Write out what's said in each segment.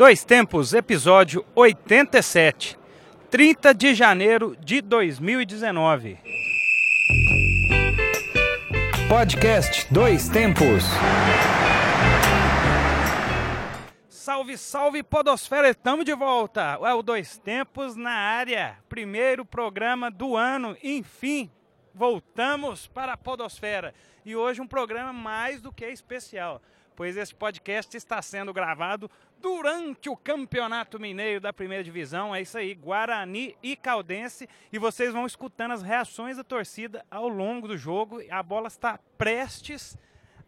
Dois Tempos, episódio 87, 30 de janeiro de 2019. Podcast Dois Tempos. Salve, salve Podosfera, estamos de volta. É o Dois Tempos na área. Primeiro programa do ano, enfim, voltamos para a Podosfera. E hoje um programa mais do que especial, pois esse podcast está sendo gravado durante o Campeonato Mineiro da Primeira Divisão. É isso aí, Guarani e Caldense. E vocês vão escutando as reações da torcida ao longo do jogo. A bola está prestes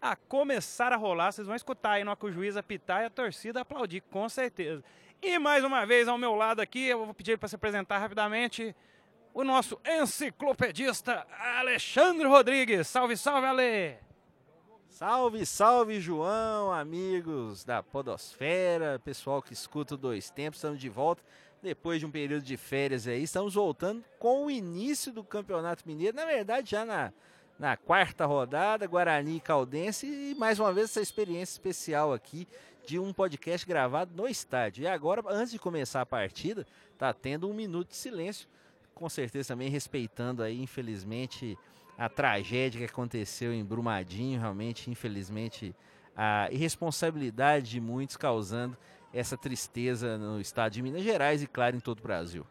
a começar a rolar. Vocês vão escutar aí no que o juiz apitar e a torcida aplaudir, com certeza. E mais uma vez ao meu lado aqui, eu vou pedir para se apresentar rapidamente o nosso enciclopedista Alexandre Rodrigues. Salve, salve, Ale! Salve, salve, João, amigos da Podosfera, pessoal que escuta Dois Tempos, estamos de volta depois de um período de férias aí. Estamos voltando com o início do Campeonato Mineiro, na verdade, já na, na quarta rodada, Guarani e Caldense, e mais uma vez essa experiência especial aqui de um podcast gravado no estádio. E agora, antes de começar a partida, tá tendo um minuto de silêncio, com certeza também respeitando aí, infelizmente a tragédia que aconteceu em Brumadinho, realmente, infelizmente, a irresponsabilidade de muitos causando essa tristeza no estado de Minas Gerais e, claro, em todo o Brasil.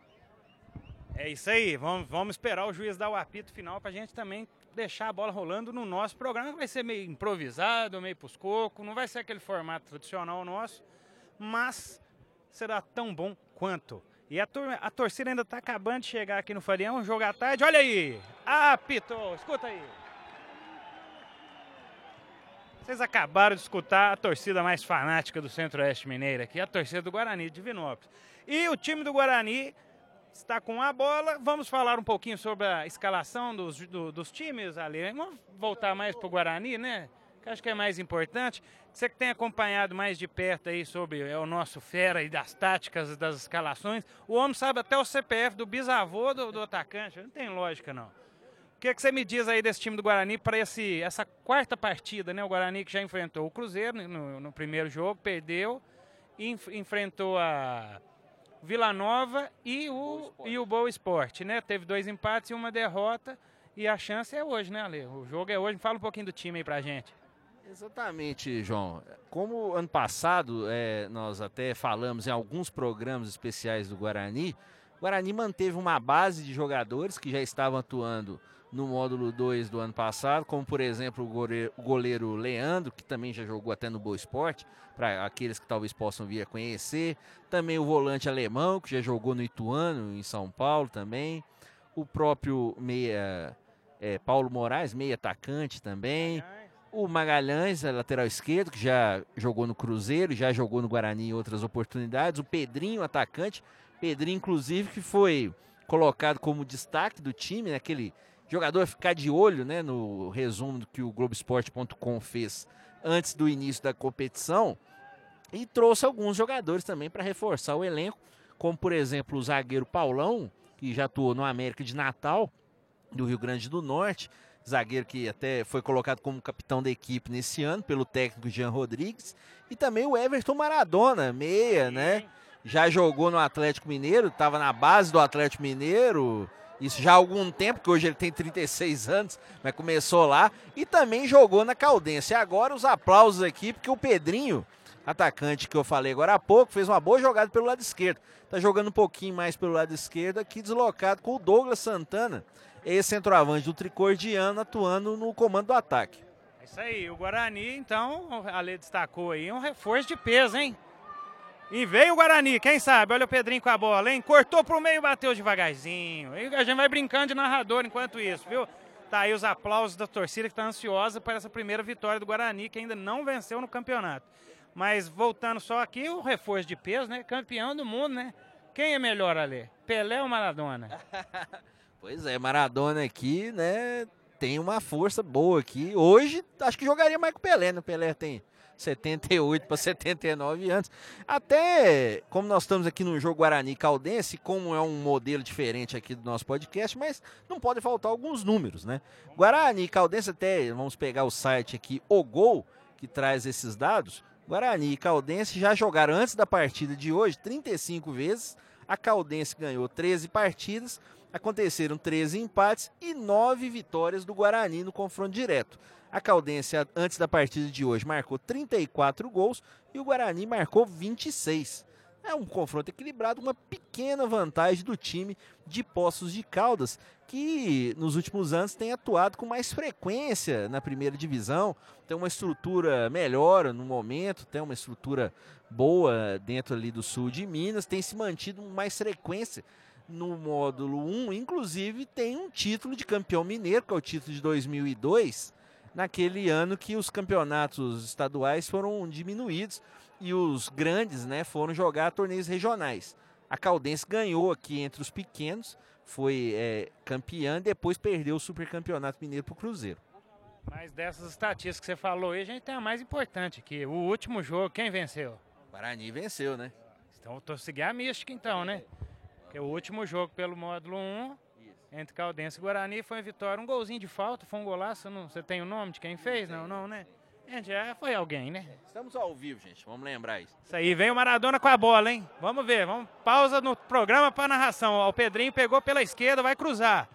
É isso aí, vamos, vamos esperar o juiz dar o apito final para a gente também deixar a bola rolando no nosso programa, que vai ser meio improvisado, meio pros cocos, não vai ser aquele formato tradicional nosso, mas será tão bom quanto. E a, turma, a torcida ainda está acabando de chegar aqui no Farião, jogar tarde. Olha aí! Apitou! Escuta aí! Vocês acabaram de escutar a torcida mais fanática do Centro-Oeste Mineiro aqui, a torcida do Guarani de Divinópolis. E o time do Guarani está com a bola. Vamos falar um pouquinho sobre a escalação dos, do, dos times ali. Vamos voltar mais para o Guarani, né? Que acho que é mais importante. Você que tem acompanhado mais de perto aí sobre é, o nosso fera e das táticas das escalações, o homem sabe até o CPF do bisavô do, do atacante. Não tem lógica, não. O que, é que você me diz aí desse time do Guarani para essa quarta partida, né? O Guarani que já enfrentou o Cruzeiro no, no primeiro jogo, perdeu, enf enfrentou a Vila Nova e o, e o Boa Esporte, né? Teve dois empates e uma derrota. E a chance é hoje, né, Ale? O jogo é hoje. Fala um pouquinho do time aí pra gente. Exatamente, João. Como ano passado é, nós até falamos em alguns programas especiais do Guarani, o Guarani manteve uma base de jogadores que já estavam atuando no módulo 2 do ano passado, como por exemplo o goleiro, Leandro, que também já jogou até no Boa Esporte, para aqueles que talvez possam vir a conhecer. Também o volante alemão, que já jogou no Ituano, em São Paulo também. O próprio meia é, Paulo Moraes, meia atacante também. O Magalhães, lateral esquerdo, que já jogou no Cruzeiro, já jogou no Guarani em outras oportunidades. O Pedrinho, atacante. Pedrinho, inclusive, que foi colocado como destaque do time, né? aquele jogador a ficar de olho né? no resumo que o Globoesporte.com fez antes do início da competição. E trouxe alguns jogadores também para reforçar o elenco, como por exemplo o zagueiro Paulão, que já atuou no América de Natal, do Rio Grande do Norte zagueiro que até foi colocado como capitão da equipe nesse ano pelo técnico Jean Rodrigues, e também o Everton Maradona, meia, né? Já jogou no Atlético Mineiro, estava na base do Atlético Mineiro, isso já há algum tempo, que hoje ele tem 36 anos, mas começou lá, e também jogou na Caldense. E agora os aplausos aqui, porque o Pedrinho, atacante que eu falei agora há pouco, fez uma boa jogada pelo lado esquerdo. Tá jogando um pouquinho mais pelo lado esquerdo aqui, deslocado com o Douglas Santana, ex-centroavante do Tricordiano, atuando no comando do ataque. É isso aí, o Guarani, então, a Lê destacou aí, um reforço de peso, hein? E veio o Guarani, quem sabe? Olha o Pedrinho com a bola, hein? Cortou pro meio, bateu devagarzinho. E a gente vai brincando de narrador enquanto isso, viu? Tá aí os aplausos da torcida que está ansiosa para essa primeira vitória do Guarani, que ainda não venceu no campeonato. Mas voltando só aqui, o reforço de peso, né? Campeão do mundo, né? Quem é melhor ali? Pelé ou Maradona? Pois é, Maradona aqui, né, tem uma força boa aqui. Hoje, acho que jogaria mais com o Pelé, né? O Pelé tem 78 para 79 anos. Até como nós estamos aqui no jogo Guarani Caldense, como é um modelo diferente aqui do nosso podcast, mas não pode faltar alguns números, né? Guarani Caldense, até vamos pegar o site aqui, o Gol, que traz esses dados. Guarani e Caldense já jogaram antes da partida de hoje 35 vezes. A Caldense ganhou 13 partidas, aconteceram 13 empates e 9 vitórias do Guarani no confronto direto. A Caldense, antes da partida de hoje, marcou 34 gols e o Guarani marcou 26. É um confronto equilibrado, uma pequena vantagem do time de Poços de Caldas, que nos últimos anos tem atuado com mais frequência na primeira divisão, tem uma estrutura melhor no momento, tem uma estrutura boa dentro ali do sul de Minas, tem se mantido com mais frequência no módulo 1, inclusive tem um título de campeão mineiro, que é o título de 2002, naquele ano que os campeonatos estaduais foram diminuídos e os grandes né, foram jogar torneios regionais. A Caldense ganhou aqui entre os pequenos, foi é, campeã e depois perdeu o supercampeonato mineiro para o Cruzeiro. Mas dessas estatísticas que você falou aí, a gente tem a mais importante aqui. O último jogo, quem venceu? Guarani venceu, né? Então, estou seguindo a mística então, né? Porque o último jogo pelo módulo 1, entre Caldense e Guarani, foi uma vitória. Um golzinho de falta, foi um golaço. Não, você tem o nome de quem fez? Não, não, né? Gente, já foi alguém, né? Estamos ao vivo, gente. Vamos lembrar isso. Isso aí, vem o Maradona com a bola, hein? Vamos ver, vamos pausa no programa para narração. o Pedrinho pegou pela esquerda, vai cruzar.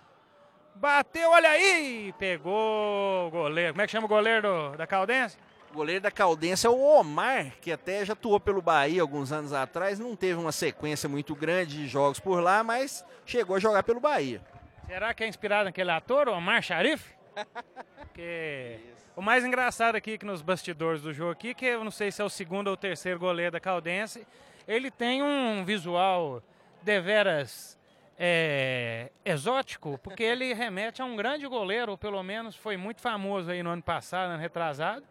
Bateu, olha aí! Pegou o goleiro. Como é que chama o goleiro do, da Caldense? O goleiro da Caldense é o Omar, que até já atuou pelo Bahia alguns anos atrás. Não teve uma sequência muito grande de jogos por lá, mas chegou a jogar pelo Bahia. Será que é inspirado naquele ator, Omar Sharif? Porque o mais engraçado aqui que nos bastidores do jogo aqui, que eu não sei se é o segundo ou o terceiro goleiro da Caldense, ele tem um visual deveras é, exótico, porque ele remete a um grande goleiro, ou pelo menos foi muito famoso aí no ano passado, ano retrasado,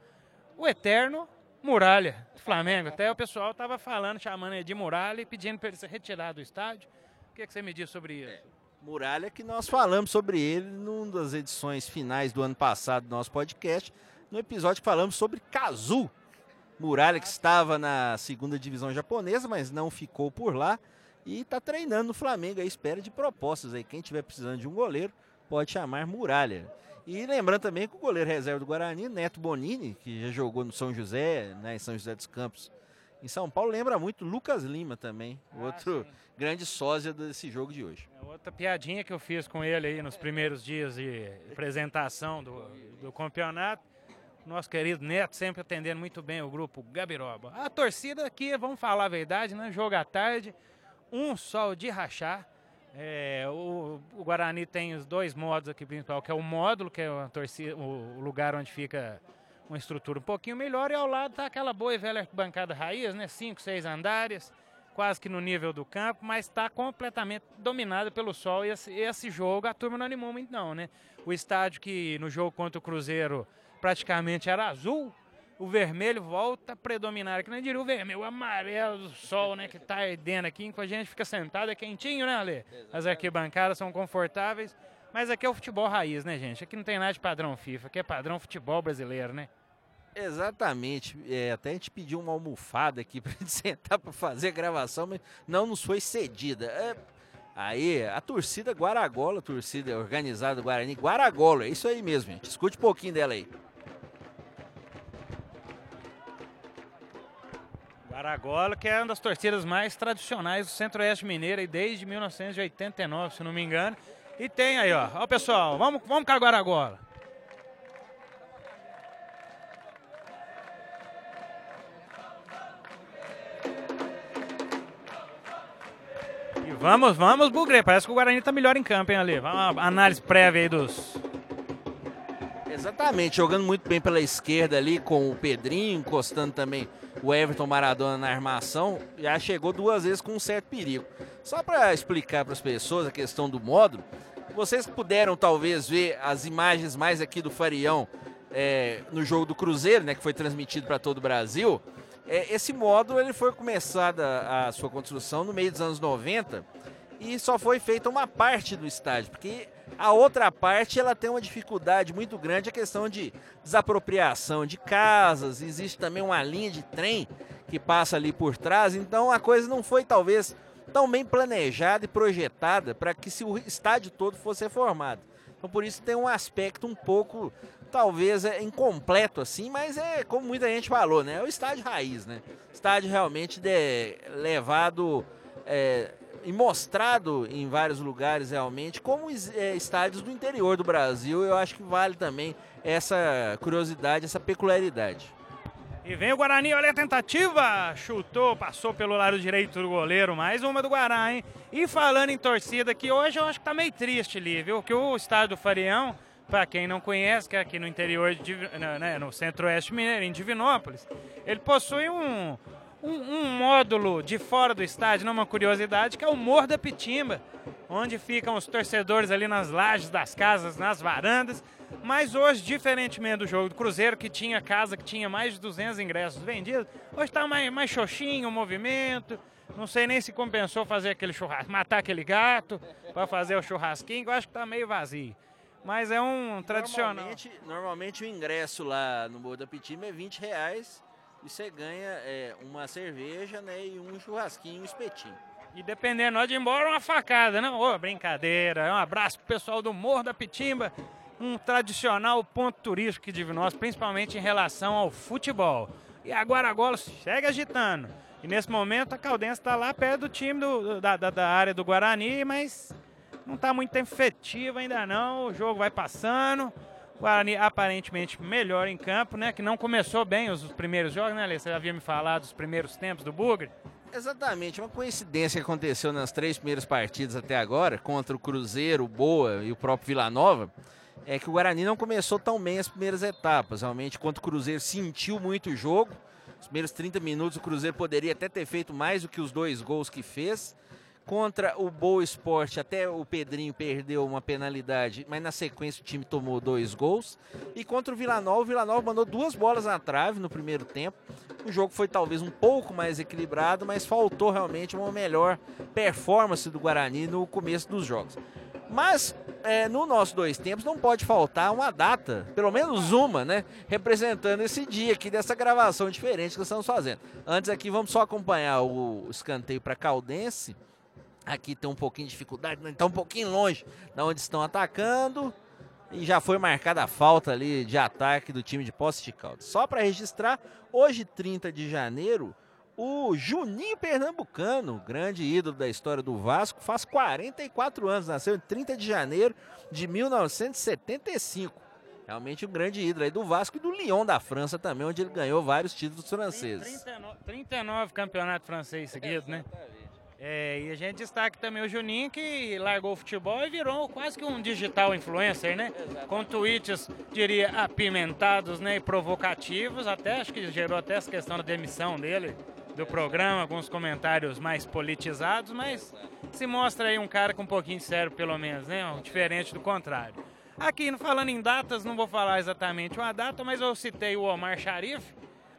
o eterno Muralha, do Flamengo. Até o pessoal estava falando, chamando ele de Muralha e pedindo para ele ser retirado do estádio. O que, que você me diz sobre isso? É. Muralha, que nós falamos sobre ele numa das edições finais do ano passado do nosso podcast, no episódio que falamos sobre Kazu. Muralha que estava na segunda divisão japonesa, mas não ficou por lá e está treinando no Flamengo. Aí espera de propostas aí. Quem tiver precisando de um goleiro pode chamar Muralha. E lembrando também que o goleiro reserva do Guarani, Neto Bonini, que já jogou no São José, né, em São José dos Campos, em São Paulo, lembra muito Lucas Lima também, ah, outro sim grande sósia desse jogo de hoje. É outra piadinha que eu fiz com ele aí nos primeiros dias de apresentação do, do campeonato. Nosso querido Neto sempre atendendo muito bem o grupo Gabiroba. A torcida aqui, vamos falar a verdade, né? Jogo à tarde, um sol de rachar. É, o, o, Guarani tem os dois modos aqui principal, que é o módulo, que é torcida, o, lugar onde fica uma estrutura um pouquinho melhor, e ao lado está aquela boa e velha bancada raiz, né? Cinco, seis andares quase que no nível do campo, mas está completamente dominado pelo sol. E esse, esse, jogo a turma não animou muito, não, né? O estádio que no jogo contra o Cruzeiro praticamente era azul, o vermelho volta a predominar aqui. Não diria o vermelho, o amarelo do sol, né? Que está ardendo aqui, enquanto a gente fica sentado, é quentinho, né, Ale? As arquibancadas são confortáveis. Mas aqui é o futebol raiz, né, gente? Aqui não tem nada de padrão FIFA, aqui é padrão futebol brasileiro, né? Exatamente. É, até a gente pediu uma almofada aqui para gente sentar para fazer a gravação, mas não nos foi cedida. É, aí, a torcida Guaragola, a torcida organizada do Guarani, Guaragola, é isso aí mesmo, gente. Escute um pouquinho dela aí. Guaragola, que é uma das torcidas mais tradicionais do Centro-Oeste Mineiro e desde 1989, se não me engano. E tem aí, ó. Ó, pessoal, vamos, vamos com a Guaragola. Vamos, vamos, Bugre. Parece que o Guarani tá melhor em campo, hein, Ali? Vamos análise prévia aí dos. Exatamente, jogando muito bem pela esquerda ali, com o Pedrinho, encostando também o Everton Maradona na armação. Já chegou duas vezes com um certo perigo. Só para explicar para as pessoas a questão do módulo, vocês puderam talvez ver as imagens mais aqui do Farião é, no jogo do Cruzeiro, né, que foi transmitido para todo o Brasil. É, esse módulo ele foi começada a sua construção no meio dos anos 90 e só foi feita uma parte do estádio, porque a outra parte ela tem uma dificuldade muito grande, a questão de desapropriação de casas, existe também uma linha de trem que passa ali por trás, então a coisa não foi talvez tão bem planejada e projetada para que se o estádio todo fosse reformado. Então por isso tem um aspecto um pouco, talvez, é, incompleto assim, mas é como muita gente falou, né? É o estádio raiz, né? Estádio realmente de, levado é, e mostrado em vários lugares realmente como é, estádios do interior do Brasil. Eu acho que vale também essa curiosidade, essa peculiaridade. E vem o Guarani, olha a tentativa, chutou, passou pelo lado direito do goleiro, mais uma do Guarani. E falando em torcida, que hoje eu acho que tá meio triste ali, viu? Que o estádio do Farião, para quem não conhece, que é aqui no interior, de, né, no centro-oeste mineiro, em Divinópolis, ele possui um, módulo de fora do estádio, numa curiosidade, que é o Morro da Pitimba, onde ficam os torcedores ali nas lajes das casas, nas varandas, mas hoje, diferentemente do jogo do Cruzeiro, que tinha casa que tinha mais de 200 ingressos vendidos, hoje está mais, mais xoxinho o movimento. Não sei nem se compensou fazer aquele churrasco, matar aquele gato para fazer o churrasquinho, eu acho que está meio vazio. Mas é um tradicional. Normalmente, normalmente o ingresso lá no Morro da Pitima é 20 reais e você ganha é, uma cerveja né, e um churrasquinho, um espetinho. E dependendo de ir embora, uma facada, não? Ô, brincadeira. Um abraço pro pessoal do Morro da Pitimba um tradicional ponto turístico de Divinópolis, principalmente em relação ao futebol. E agora a Gola segue agitando. E nesse momento a Caldense está lá perto do time do, da, da, da, área do Guarani, mas não está muito efetivo ainda não. O jogo vai passando. Guarani aparentemente melhor em campo, né? Que não começou bem os, os primeiros jogos, né, Alê? Você já havia me falado dos primeiros tempos do Bugre. Exatamente, uma coincidência que aconteceu nas três primeiras partidas até agora, contra o Cruzeiro, o Boa e o próprio Vila Nova é que o Guarani não começou tão bem as primeiras etapas. Realmente, quando o Cruzeiro sentiu muito o jogo, os primeiros 30 minutos o Cruzeiro poderia até ter feito mais do que os dois gols que fez. Contra o Boa Esporte, até o Pedrinho perdeu uma penalidade, mas na sequência o time tomou dois gols. E contra o Vila Nova, o Vila Nova mandou duas bolas na trave no primeiro tempo. O jogo foi talvez um pouco mais equilibrado, mas faltou realmente uma melhor performance do Guarani no começo dos jogos. Mas é, no nosso dois tempos não pode faltar uma data, pelo menos uma, né? Representando esse dia aqui dessa gravação diferente que estamos fazendo. Antes aqui vamos só acompanhar o escanteio para Caldense. Aqui tem um pouquinho de dificuldade, está um pouquinho longe da onde estão atacando. E já foi marcada a falta ali de ataque do time de Posse de Caldas. Só para registrar, hoje, 30 de janeiro, o Juninho Pernambucano, grande ídolo da história do Vasco, faz 44 anos, nasceu em 30 de janeiro de 1975. Realmente um grande ídolo aí do Vasco e do Lyon da França também, onde ele ganhou vários títulos franceses. 39, 39 campeonatos franceses seguidos, né? É, e a gente destaca também o Juninho que largou o futebol e virou quase que um digital influencer, né? Exatamente. Com tweets, diria, apimentados né, e provocativos, até acho que gerou até essa questão da demissão dele do programa, alguns comentários mais politizados, mas se mostra aí um cara com um pouquinho de sério, pelo menos, né? Diferente do contrário. Aqui, falando em datas, não vou falar exatamente uma data, mas eu citei o Omar Sharif.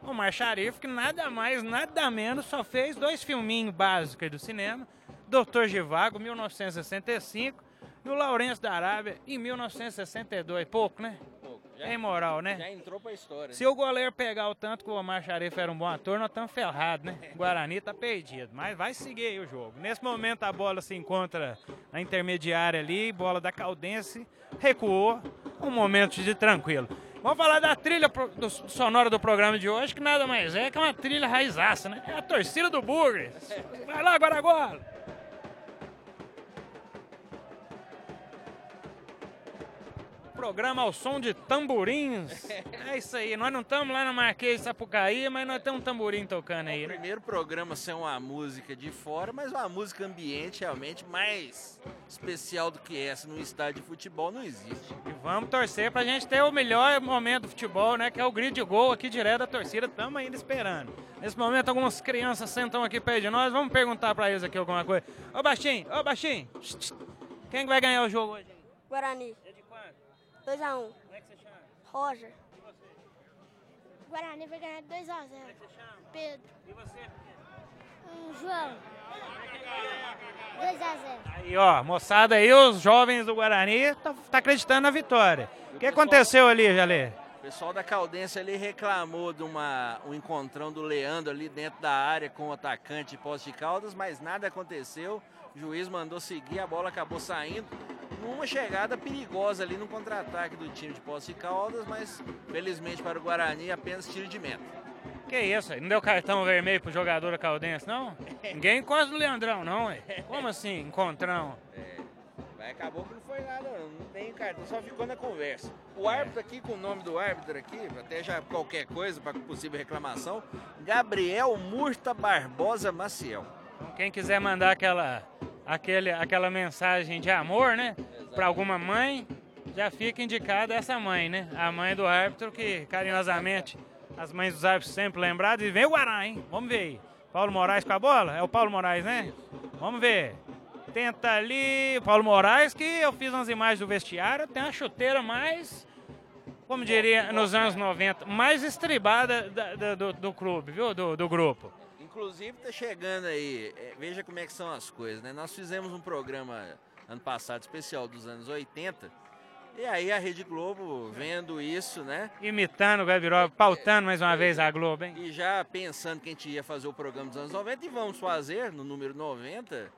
Omar Sharif, que nada mais, nada menos, só fez dois filminhos básicos do cinema. Doutor Givago, 1965, e o Lourenço da Arábia, em 1962. Pouco, né? Já, é imoral, né? Já entrou pra história. Se o goleiro pegar o tanto que o Omar Sharif era um bom ator, nós estamos ferrados, né? O Guarani tá perdido. Mas vai seguir aí o jogo. Nesse momento a bola se encontra na intermediária ali, bola da Caldense, recuou. Um momento de tranquilo. Vamos falar da trilha do, sonora do programa de hoje, que nada mais é que uma trilha raizaça, né? É a torcida do Burgers. Vai lá, Guaragola! Programa ao som de tamborins. É isso aí, nós não estamos lá na Marquês de Sapucaí, mas nós temos um tamborim tocando aí. É o né? primeiro programa ser uma música de fora, mas uma música ambiente realmente mais especial do que essa num estádio de futebol não existe. E vamos torcer pra gente ter o melhor momento do futebol, né? Que é o grid gol aqui direto da torcida, estamos ainda esperando. Nesse momento algumas crianças sentam aqui perto de nós, vamos perguntar pra eles aqui alguma coisa. Ô Baixinho, ô Baixinho, quem vai ganhar o jogo hoje? Guarani. 2x1. Um. Como é que você chama? Roger. E você? Guarani vai ganhar 2x0. Como é que você chama? Pedro. E você? Hum, João. 2x0. Aí, ó, moçada aí, os jovens do Guarani tá, tá acreditando na vitória. O que aconteceu ali, Jalê? O pessoal da Caldense ali reclamou de uma, um encontrão do Leandro ali dentro da área com o atacante de Poste de Caldas, mas nada aconteceu. O juiz mandou seguir, a bola acabou saindo. numa chegada perigosa ali no contra-ataque do time de Poços de Caldas, mas felizmente para o Guarani apenas tiro de meta. Que isso, não deu cartão vermelho pro jogador caldense, não? Ninguém encosta no Leandrão, não, ué. Como assim, encontrão? É, mas acabou que não foi nada, não. Não tem cartão, só ficou na conversa. O árbitro aqui, com o nome do árbitro aqui, até já qualquer coisa para possível reclamação, Gabriel Murta Barbosa Maciel. Então, quem quiser mandar aquela, aquele, aquela mensagem de amor, né? Para alguma mãe, já fica indicada essa mãe, né? A mãe do árbitro que carinhosamente as mães dos árbitros sempre lembradas. E vem o Guará, hein? Vamos ver aí. Paulo Moraes com a bola? É o Paulo Moraes, né? Vamos ver. Tenta ali. Paulo Moraes, que eu fiz umas imagens do vestiário. Tem uma chuteira mais, como diria, nos anos 90, mais estribada da, da, do, do clube, viu? Do, do grupo. Inclusive tá chegando aí, é, veja como é que são as coisas, né? Nós fizemos um programa ano passado especial dos anos 80 e aí a Rede Globo vendo isso, né? Imitando o Gabiroba, pautando mais uma vez a Globo, hein? E já pensando que a gente ia fazer o programa dos anos 90 e vamos fazer no número 90.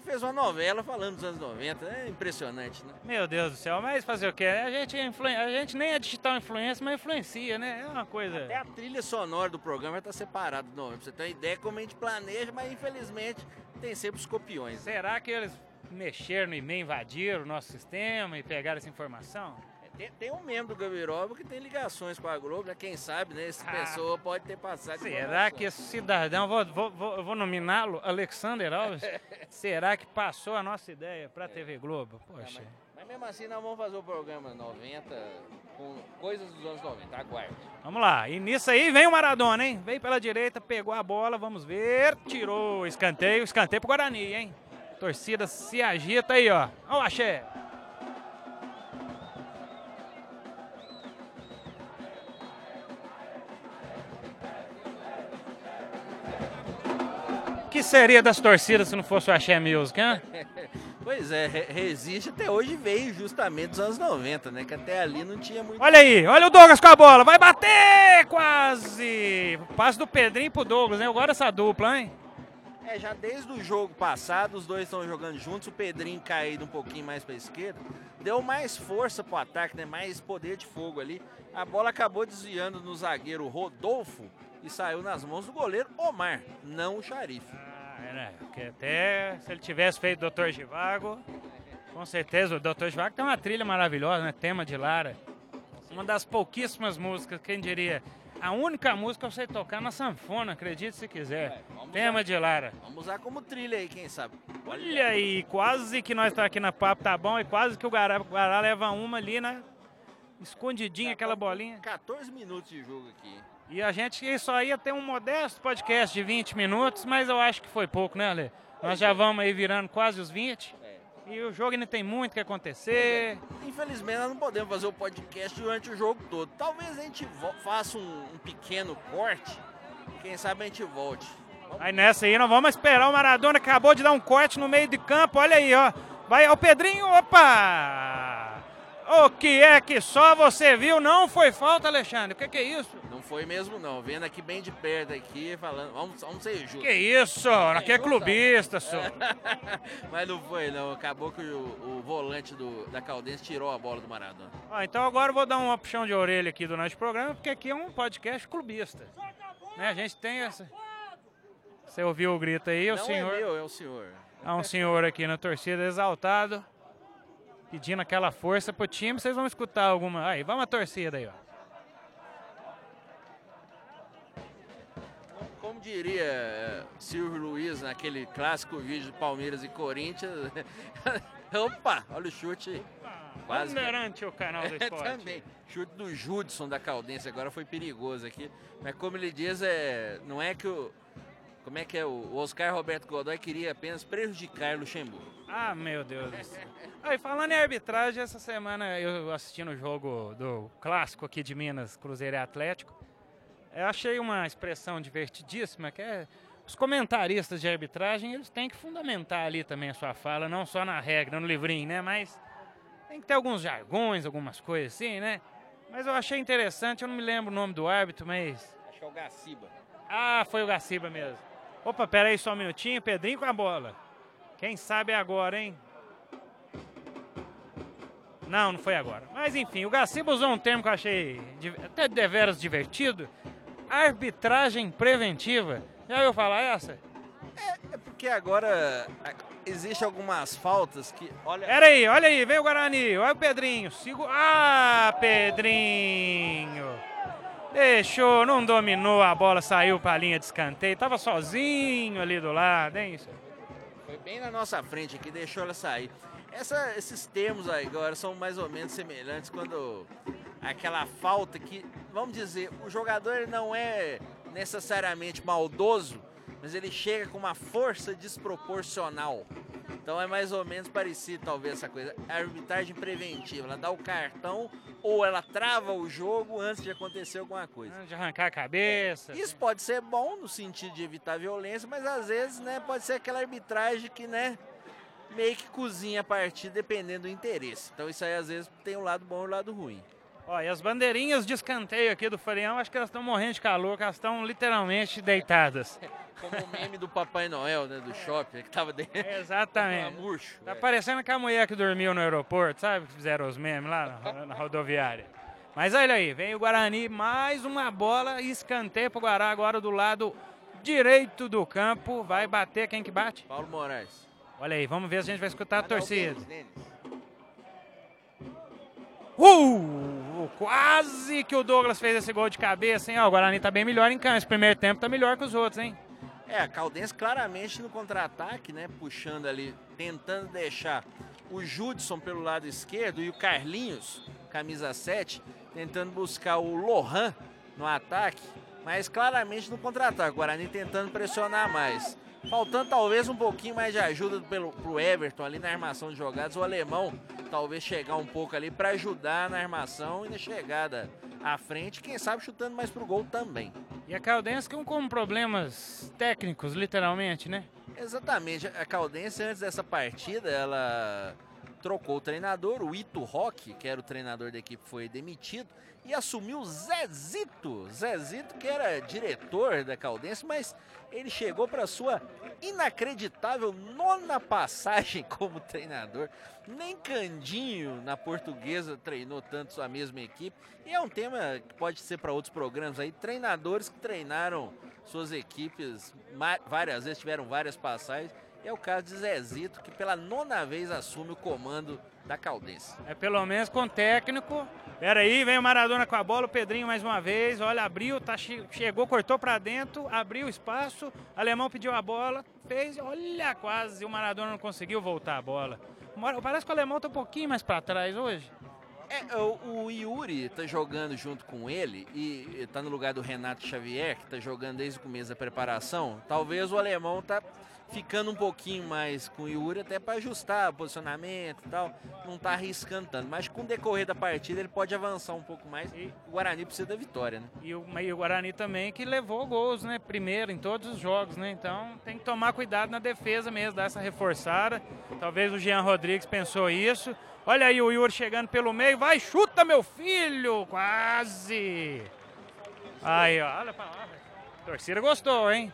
Fez uma novela falando dos anos 90, é impressionante, né? Meu Deus do céu, mas fazer o quê? A gente, a gente nem é digital influência, mas influencia, né? É uma coisa. Até a trilha sonora do programa está separada do nome. Pra você ter uma ideia como a gente planeja, mas infelizmente tem sempre os copiões. Será que eles mexeram no e-mail, invadiram o nosso sistema e pegaram essa informação? Tem, tem, um membro do Gabiroba que tem ligações com a Globo, né? Quem sabe, né? Essa ah, pessoa pode ter passado. Será que esse cidadão, vou, vou, vou, vou nominá-lo, Alexander Alves, será que passou a nossa ideia para a é. TV Globo? Poxa. mas, mas, mesmo assim, nós vamos fazer o programa 90 com coisas dos anos 90. Aguarde. Vamos lá. E nisso aí vem o Maradona, hein? Veio pela direita, pegou a bola, vamos ver. Tirou o escanteio, escanteio pro Guarani, hein? Torcida se agita aí, ó. Olha o axé. O que seria das torcidas se não fosse o Axé Music, hein? Pois é, resiste até hoje veio justamente dos anos 90, né? Que até ali não tinha muito. Olha aí, olha o Douglas com a bola, vai bater quase! Passe do Pedrinho pro Douglas, né? Agora essa dupla, hein? É, já desde o jogo passado, os dois estão jogando juntos, o Pedrinho caído um pouquinho mais para esquerda, deu mais força pro ataque, né? Mais poder de fogo ali. A bola acabou desviando no zagueiro Rodolfo e saiu nas mãos do goleiro Omar, não o Xarife. Ah, né? Porque até se ele tivesse feito Dr. Givago, com certeza o Dr. Givago tem uma trilha maravilhosa, né? Tema de Lara. Uma das pouquíssimas músicas, quem diria, a única música eu sei tocar na sanfona, acredite se quiser. É, Tema usar, de Lara. Vamos usar como trilha aí, quem sabe. Olha aí, quase que nós estamos tá aqui na papo, tá bom? E quase que o Gará, o Gará leva uma ali, né? Escondidinha aquela bolinha. 14 minutos de jogo aqui. E a gente só ia ter um modesto podcast de 20 minutos, mas eu acho que foi pouco, né, Ale? Nós já vamos aí virando quase os 20. E o jogo ainda tem muito que acontecer. Infelizmente, nós não podemos fazer o podcast durante o jogo todo. Talvez a gente faça um, um pequeno corte. Quem sabe a gente volte. Vamos... Aí nessa aí, nós vamos esperar o Maradona. Acabou de dar um corte no meio de campo. Olha aí, ó. Vai ao Pedrinho. Opa! O que é que só você viu? Não foi falta, Alexandre. O que, que é isso? Não foi mesmo, não. Vendo aqui bem de perto aqui, falando. Vamos, vamos ser justos. Que isso? Aqui é clubista, senhor. Mas não foi, não. Acabou que o, o volante do, da Caldense tirou a bola do Maradona. Ah, então agora eu vou dar um puxão de orelha aqui do nosso programa, porque aqui é um podcast clubista. Né? A gente tem essa. Você ouviu o grito aí, o não senhor. É meu, é o senhor. Há um senhor aqui na torcida exaltado, pedindo aquela força pro time. Vocês vão escutar alguma. Aí, vamos a torcida aí, ó. Diria eh, Silvio Luiz naquele clássico vídeo de Palmeiras e Corinthians. Opa, olha o chute. Quase. Perante o canal do esporte. Também. Chute do Judson da Caldense agora foi perigoso aqui. Mas como ele diz, é, não é que o. Como é que é? O Oscar Roberto Godoy queria apenas prejudicar Luxemburgo. Ah, meu Deus do céu. Aí, falando em arbitragem, essa semana eu assisti no jogo do clássico aqui de Minas, Cruzeiro e Atlético. Eu achei uma expressão divertidíssima, que é os comentaristas de arbitragem, eles têm que fundamentar ali também a sua fala, não só na regra, no livrinho, né? Mas tem que ter alguns jargões, algumas coisas assim, né? Mas eu achei interessante, eu não me lembro o nome do árbitro, mas... Acho que é o Gaciba. Ah, foi o Gaciba mesmo. Opa, pera aí só um minutinho, Pedrinho com a bola. Quem sabe é agora, hein? Não, não foi agora. Mas enfim, o Gaciba usou um termo que eu achei até deveras divertido. Arbitragem preventiva. Já ouviu falar essa? É, é porque agora existe algumas faltas que. Olha... Era aí, olha aí, vem o Guarani, olha o Pedrinho. Sigo... Ah, Pedrinho! Deixou, não dominou a bola, saiu para a linha de escanteio. Tava sozinho ali do lado, hein? Foi bem na nossa frente aqui, deixou ela sair. Essa, esses termos aí agora são mais ou menos semelhantes quando aquela falta que, vamos dizer, o jogador não é necessariamente maldoso, mas ele chega com uma força desproporcional. Então é mais ou menos parecido, talvez, essa coisa. A arbitragem preventiva, ela dá o cartão ou ela trava o jogo antes de acontecer alguma coisa. Antes de arrancar a cabeça. Isso pode ser bom no sentido de evitar violência, mas às vezes, né, pode ser aquela arbitragem que, né, meio que cozinha a partida dependendo do interesse. Então isso aí às vezes tem um lado bom e um lado ruim. Ó, e as bandeirinhas de escanteio aqui do Farião, acho que elas estão morrendo de calor, que elas estão literalmente deitadas. Como o meme do Papai Noel, né, do shopping, que tava dentro. exatamente. murcho. Tá é. parecendo que a mulher que dormiu no aeroporto, sabe? Que fizeram os memes lá na, na rodoviária. Mas olha aí, vem o Guarani, mais uma bola, escanteio pro Guará agora do lado direito do campo. Vai bater quem que bate? Paulo Moraes. Olha aí, vamos ver se a gente vai escutar a torcida. Uh! Quase que o Douglas fez esse gol de cabeça, hein? Ó, o Guarani tá bem melhor em campo. Esse primeiro tempo tá melhor que os outros, hein? É, Caldense claramente no contra-ataque, né? Puxando ali, tentando deixar o Judson pelo lado esquerdo e o Carlinhos, camisa 7, tentando buscar o Lohan no ataque, mas claramente no contra-ataque. Guarani tentando pressionar mais. Faltando talvez um pouquinho mais de ajuda pelo, pro Everton ali na armação de jogadas. O alemão talvez chegar um pouco ali para ajudar na armação e na chegada à frente. Quem sabe chutando mais pro gol também. E a Caldense com problemas técnicos, literalmente, né? Exatamente. A Caldense antes dessa partida, ela trocou o treinador, o Ito Roque, que era o treinador da equipe, foi demitido e assumiu o Zezito. Zezito, que era diretor da Caldense, mas ele chegou para sua inacreditável nona passagem como treinador. Nem Candinho na portuguesa treinou tanto a mesma equipe. E é um tema que pode ser para outros programas aí. Treinadores que treinaram suas equipes várias vezes, tiveram várias passagens. É o caso de Zezito, que pela nona vez assume o comando da Caldense. É pelo menos com técnico. Pera aí, vem o Maradona com a bola, o Pedrinho mais uma vez. Olha, abriu, tá, chegou, cortou para dentro, abriu espaço. O alemão pediu a bola, fez, olha, quase o Maradona não conseguiu voltar a bola. Parece que o alemão tá um pouquinho mais para trás hoje. É, o, o, Yuri tá jogando junto com ele e tá no lugar do Renato Xavier, que tá jogando desde o começo da preparação. Talvez o alemão tá ficando um pouquinho mais com o Yuri, até para ajustar o posicionamento e tal. Não tá arriscando tanto. Mas com o decorrer da partida ele pode avançar um pouco mais. E o Guarani precisa da vitória, né? E o, e o Guarani também que levou gols, né? Primeiro em todos os jogos, né? Então tem que tomar cuidado na defesa mesmo, dar essa reforçada. Talvez o Jean Rodrigues pensou isso. Olha aí o Yuri chegando pelo meio. Vai, chuta, meu filho! Quase! Aí, ó, olha pra lá. Torcida gostou, hein?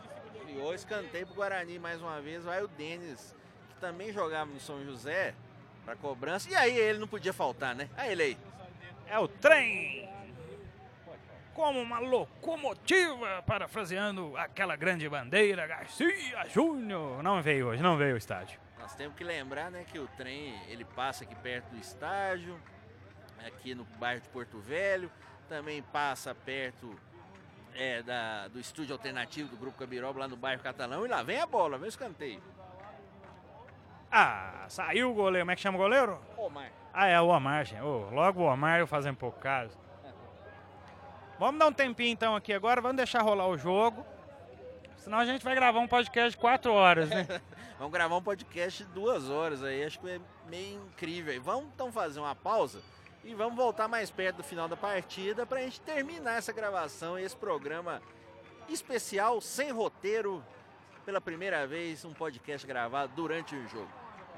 Criou escanteio pro Guarani mais uma vez. Vai o Denis, que também jogava no São José, pra cobrança. E aí ele não podia faltar, né? Aí ele aí. É o trem! Como uma locomotiva, parafraseando aquela grande bandeira, Garcia Júnior. Não veio hoje, não veio o estádio. Nós temos que lembrar, né, que o trem ele passa aqui perto do estádio, aqui no bairro de Porto Velho, também passa perto é, da, do estúdio alternativo do Grupo Cabiroba lá no bairro Catalão. E lá vem a bola, vem o escanteio. Ah, saiu o goleiro. Como é que chama o goleiro? Omar. Ah, é o Omar, gente. Oh, logo o Omar eu fazendo pouco caso. Vamos dar um tempinho então aqui agora, vamos deixar rolar o jogo. Senão a gente vai gravar um podcast de quatro horas, né? Vamos gravar um podcast de duas horas aí, acho que é meio incrível. Vamos então fazer uma pausa e vamos voltar mais perto do final da partida para a gente terminar essa gravação esse programa especial, sem roteiro, pela primeira vez, um podcast gravado durante o jogo.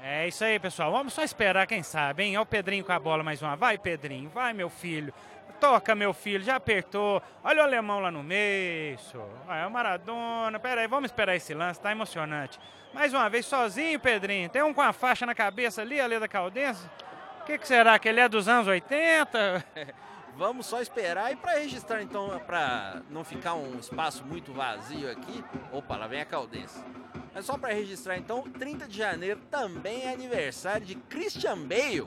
É isso aí, pessoal. Vamos só esperar, quem sabe, hein? Olha o Pedrinho com a bola mais uma. Vai, Pedrinho, vai, meu filho. Toca, meu filho, já apertou. Olha o alemão lá no meio. Ah, é o Maradona. Pera aí, vamos esperar esse lance, tá emocionante. Mais uma vez, sozinho, Pedrinho. Tem um com a faixa na cabeça ali, ali da Caldense. O que, que será? Que ele é dos anos 80? Vamos só esperar e para registrar então, para não ficar um espaço muito vazio aqui. Opa, lá vem a Caldense. Mas só para registrar então, 30 de janeiro também é aniversário de Christian Bale,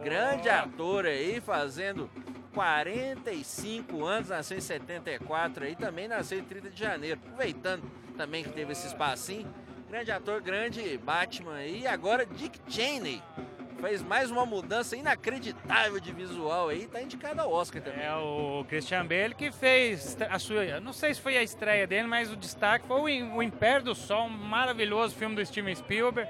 grande ator aí, fazendo 45 anos, nasceu em 74 aí, também nasceu em 30 de janeiro. Aproveitando também que teve esse espacinho. Grande ator, grande Batman aí. E agora Dick Cheney. Fez mais uma mudança inacreditável de visual aí, tá indicado ao Oscar também. É o Christian Bale que fez a sua, não sei se foi a estreia dele, mas o destaque foi o Império do Sol, um maravilhoso filme do Steven Spielberg,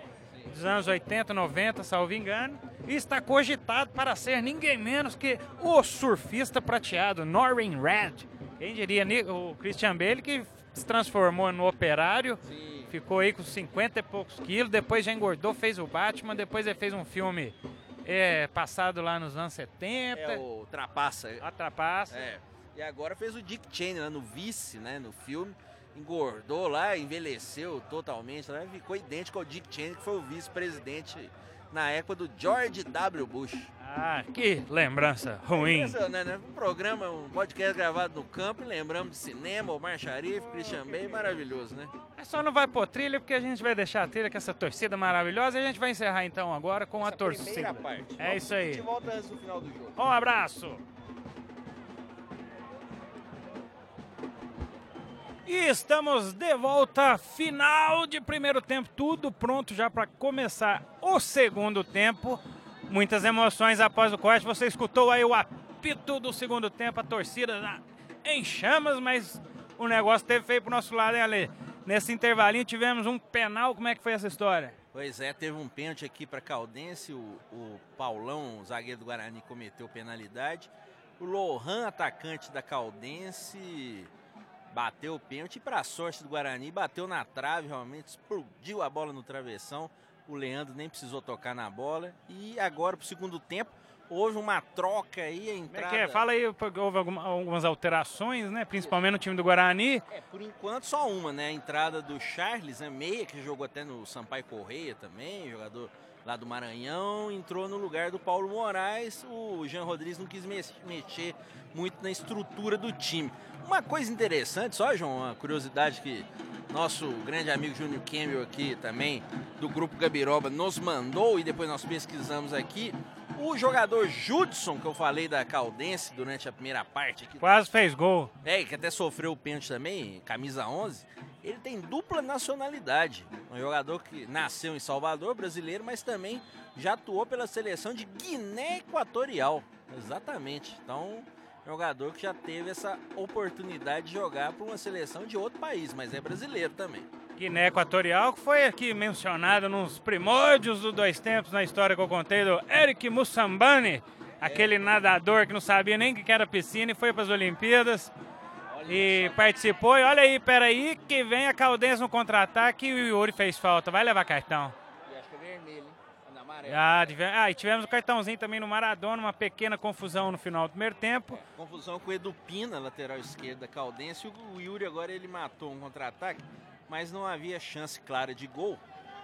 dos anos 80, 90, salvo engano e está cogitado para ser ninguém menos que o surfista prateado, Norrin Red. Quem diria, o Christian Bale que se transformou no operário, Sim. Ficou aí com 50 e poucos quilos, depois já engordou, fez o Batman, depois ele fez um filme é, passado lá nos anos 70. É o Trapaça. A Trapaça. É. E agora fez o Dick Cheney lá no Vice, né, no filme. Engordou lá, envelheceu totalmente, né, ficou idêntico ao Dick Cheney, que foi o vice-presidente na época do George W. Bush. Ah, que lembrança ruim. É né? Um programa, um podcast gravado no campo e lembramos de cinema, Omar Sharif, Christian Bale, maravilhoso, né? É só não vai pôr trilha porque a gente vai deixar a trilha com essa torcida maravilhosa e a gente vai encerrar então agora com essa a torcida. Parte. É isso aí. A gente volta antes do final do jogo. Um abraço. E estamos de volta, final de primeiro tempo, tudo pronto já para começar o segundo tempo. Muitas emoções após o corte. Você escutou aí o apito do segundo tempo, a torcida em chamas, mas o negócio teve feio pro nosso lado, hein, Ale? Nesse intervalinho tivemos um penal, como é que foi essa história? Pois é, teve um pênalti aqui para Caldense, o, o Paulão, o zagueiro do Guarani, cometeu penalidade. O Lohan, atacante da Caldense, bateu o pênalti para sorte do Guarani, bateu na trave, realmente explodiu a bola no travessão. O Leandro nem precisou tocar na bola. E agora para o segundo tempo, houve uma troca aí, a entrada... É que é? Fala aí, houve algumas alterações, né? Principalmente no time do Guarani. É, por enquanto só uma, né? A entrada do Charles, né? Meia, que jogou até no Sampaio Correia também, jogador lá do Maranhão, entrou no lugar do Paulo Moraes. O Jean Rodrigues não quis mexer muito na estrutura do time. Uma coisa interessante, só, João, uma curiosidade que nosso grande amigo Júnior Campbell aqui também, do Grupo Gabiroba, nos mandou e depois nós pesquisamos aqui. O jogador Judson, que eu falei da Caldense durante a primeira parte. Aqui, Quase fez gol. É, que até sofreu o pênalti também, camisa 11. Ele tem dupla nacionalidade. Um jogador que nasceu em Salvador, brasileiro, mas também já atuou pela seleção de Guiné Equatorial. Exatamente. Então, jogador que já teve essa oportunidade de jogar para uma seleção de outro país, mas é brasileiro também. Guiné Equatorial, que foi aqui mencionado nos primórdios dos dois tempos na história que eu contei do Eric Mussambani, aquele é. nadador que não sabia nem que era piscina e foi para as Olimpíadas e participou. E olha aí, peraí, que vem a Caldense no contra-ataque e o Yuri fez falta. Vai levar cartão. Ah, ah, e tivemos o cartãozinho também no Maradona, uma pequena confusão no final do primeiro tempo. É, confusão com o Edu Pina, lateral esquerdo da Caldense. O Yuri agora ele matou um contra-ataque, mas não havia chance clara de gol.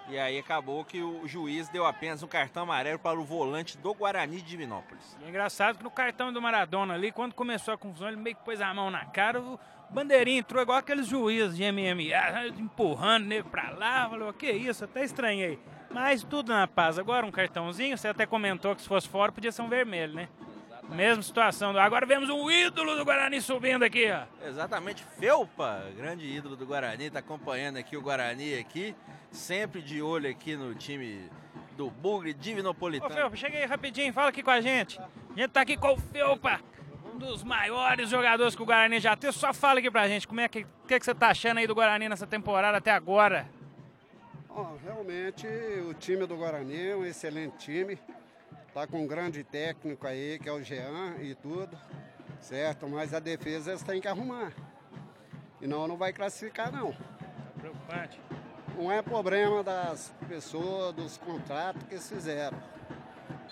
E aí acabou que o juiz deu apenas um cartão amarelo para o volante do Guarani de Divinópolis. E é engraçado que no cartão do Maradona ali, quando começou a confusão, ele meio que pôs a mão na cara, o bandeirinha entrou igual aqueles juízes de MMA, empurrando nele pra lá, falou, que isso, até estranhei. Mas tudo na paz. Agora um cartãozinho, você até comentou que se fosse fora podia ser um vermelho, né? Mesma situação. Agora vemos um ídolo do Guarani subindo aqui, ó. Exatamente. Felpa, grande ídolo do Guarani, tá acompanhando aqui o Guarani aqui. Sempre de olho aqui no time do Bugre Divinopolitano. Ô, Felpa, chega aí rapidinho, fala aqui com a gente. A gente tá aqui com o Felpa, um dos maiores jogadores que o Guarani já teve. Só fala aqui pra gente, como é que, que, que você tá achando aí do Guarani nessa temporada até agora? Oh, realmente o time do Guarani é um excelente time. Tá com um grande técnico aí, que é o Jean e tudo, certo? Mas a defesa eles têm que arrumar. E não, vai classificar não. Preocupante. Não é problema das pessoas, dos contratos que eles fizeram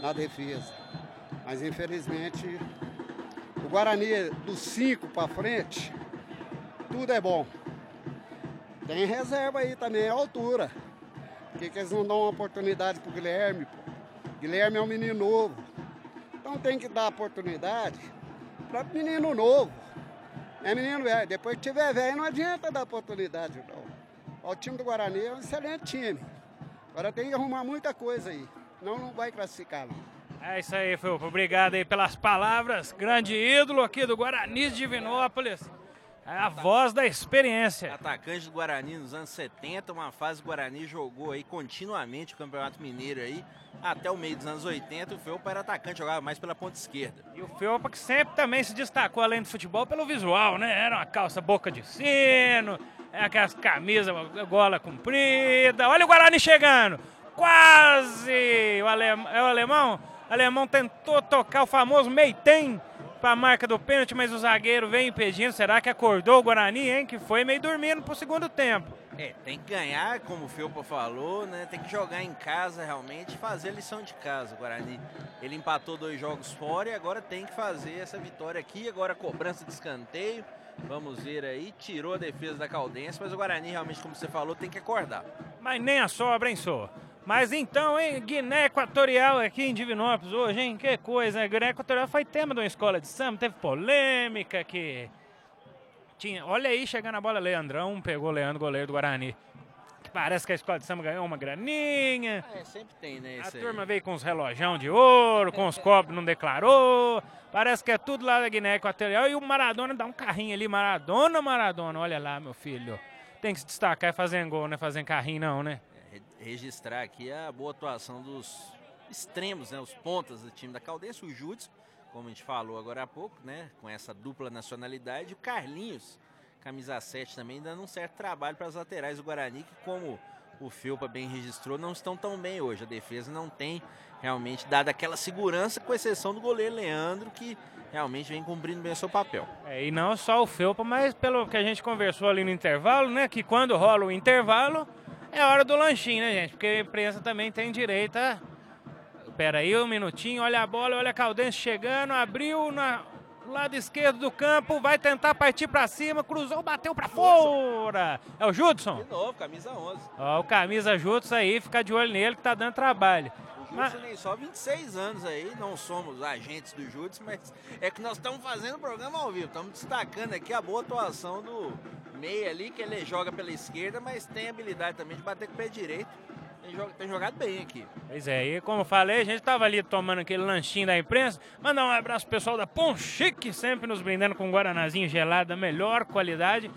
na defesa. Mas infelizmente o Guarani dos 5 para frente, tudo é bom. Tem reserva aí também, a altura. Por que, que eles não dão uma oportunidade pro Guilherme, pô? Guilherme é um menino novo. Então tem que dar oportunidade para menino novo. É menino velho. Depois que tiver velho, não adianta dar oportunidade, não. O time do Guarani é um excelente time. Agora tem que arrumar muita coisa aí. Não, não vai classificar, não. É isso aí, Fulpa. Obrigado aí pelas palavras. Grande ídolo aqui do Guarani de Divinópolis. É a voz da experiência. Atacante do Guarani nos anos 70, uma fase que o Guarani jogou aí continuamente o Campeonato Mineiro aí, até o meio dos anos 80. O Felpa era atacante, jogava mais pela ponta esquerda. E o Felpa que sempre também se destacou, além do futebol, pelo visual, né? Era uma calça boca de sino, é aquelas camisas, gola comprida. Olha o Guarani chegando! Quase! O alem... É o alemão? O alemão tentou tocar o famoso Meiten para a marca do pênalti, mas o zagueiro vem impedindo. Será que acordou o Guarani, hein? Que foi meio dormindo pro segundo tempo. É, tem que ganhar, como o Felpa falou, né? Tem que jogar em casa realmente, fazer a lição de casa. O Guarani, ele empatou dois jogos fora e agora tem que fazer essa vitória aqui. Agora cobrança de escanteio. Vamos ver aí, tirou a defesa da Caldense, mas o Guarani realmente, como você falou, tem que acordar. Mas nem a sobra, hein, Sô? Mas então, hein, Guiné Equatorial aqui em Divinópolis hoje, hein? Que coisa, né? Guiné Equatorial foi tema de uma escola de samba, teve polêmica que tinha. Olha aí, chegando a bola, Leandrão pegou o Leandro, goleiro do Guarani. Parece que a escola de samba ganhou uma graninha. Ah, é, sempre tem, né? A esse aí. turma veio com os relojão de ouro, com os copos não declarou. Parece que é tudo lá da Guiné Equatorial. E o Maradona dá um carrinho ali. Maradona, Maradona, olha lá, meu filho. Tem que se destacar e fazer gol, né? Fazendo carrinho não, né? Re- registrar aqui a boa atuação dos extremos, né, os pontas do time da Caldense, o Júdice, como a gente falou agora há pouco, né, com essa dupla nacionalidade, o Carlinhos, camisa 7 também, dando um certo trabalho para as laterais do Guarani, que como o Felpa bem registrou, não estão tão bem hoje. A defesa não tem realmente dado aquela segurança, com exceção do goleiro Leandro, que realmente vem cumprindo bem o seu papel. É, e não só o Felpa, mas pelo que a gente conversou ali no intervalo, né? Que quando rola o intervalo, é hora do lanchinho, né, gente? Porque a imprensa também tem direito a. Pera aí um minutinho, olha a bola, olha a Caldense chegando, abriu na lado esquerdo do campo, vai tentar partir pra cima, cruzou, bateu pra fora. É o Judson? De novo, camisa 11. Ó, o camisa Judson aí, fica de olho nele que tá dando trabalho. Mas- Júlio tem só 26 anos aí, não somos agentes do Júdice, mas é que nós estamos fazendo o programa ao vivo. Estamos destacando aqui a boa atuação do meia ali, que ele joga pela esquerda, mas tem habilidade também de bater com o pé direito. Tem, joga- tem jogado bem aqui. Pois é, e como falei, a gente tava ali tomando aquele lanchinho da imprensa. Mandar um abraço pro pessoal da Ponchique, sempre nos brindando com um guaranazinho gelado da melhor qualidade.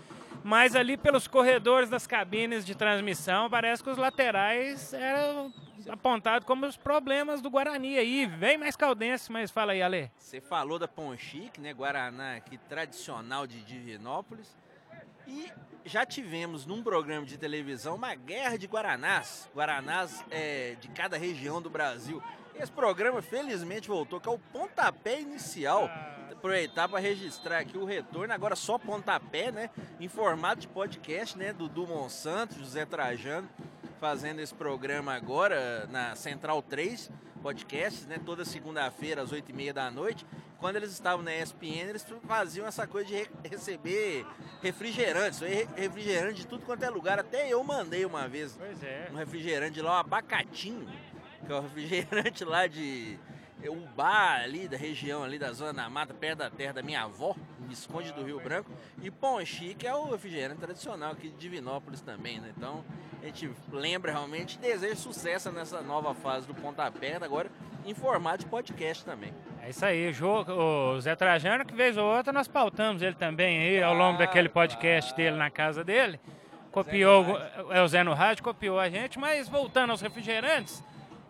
Mas ali pelos corredores das cabines de transmissão, parece que os laterais eram apontados como os problemas do Guarani aí. Vem mais caldense, mas fala aí, Ale. Você falou da Ponchique, né? Guaraná aqui tradicional de Divinópolis. E já tivemos num programa de televisão uma guerra de Guaranás. Guaranás é, de cada região do Brasil. Esse programa felizmente voltou, que é o pontapé inicial. Aproveitar para registrar aqui o retorno, agora só pontapé, né? Em formato de podcast, né? Dudu Monsanto, José Trajano, fazendo esse programa agora na Central 3 Podcasts, né? Toda segunda-feira às 8h30 da noite. Quando eles estavam na ESPN, eles faziam essa coisa de re- receber refrigerantes, re- refrigerante de tudo quanto é lugar. Até eu mandei uma vez é. um refrigerante lá, um abacatinho, que é o refrigerante lá de Ubá, ali da região ali da Zona da Mata, perto da terra da minha avó, Visconde do Rio Branco, e Ponchi, que é o refrigerante tradicional aqui de Divinópolis também, né? Então, a gente lembra realmente e deseja sucesso nessa nova fase do Pontapé, agora em formato de podcast também. É isso aí, o, Zé Trajano, que vez ou outra nós pautamos ele também aí ao longo daquele podcast dele na casa dele. Copiou, é o Zé no rádio, copiou a gente, mas voltando aos refrigerantes,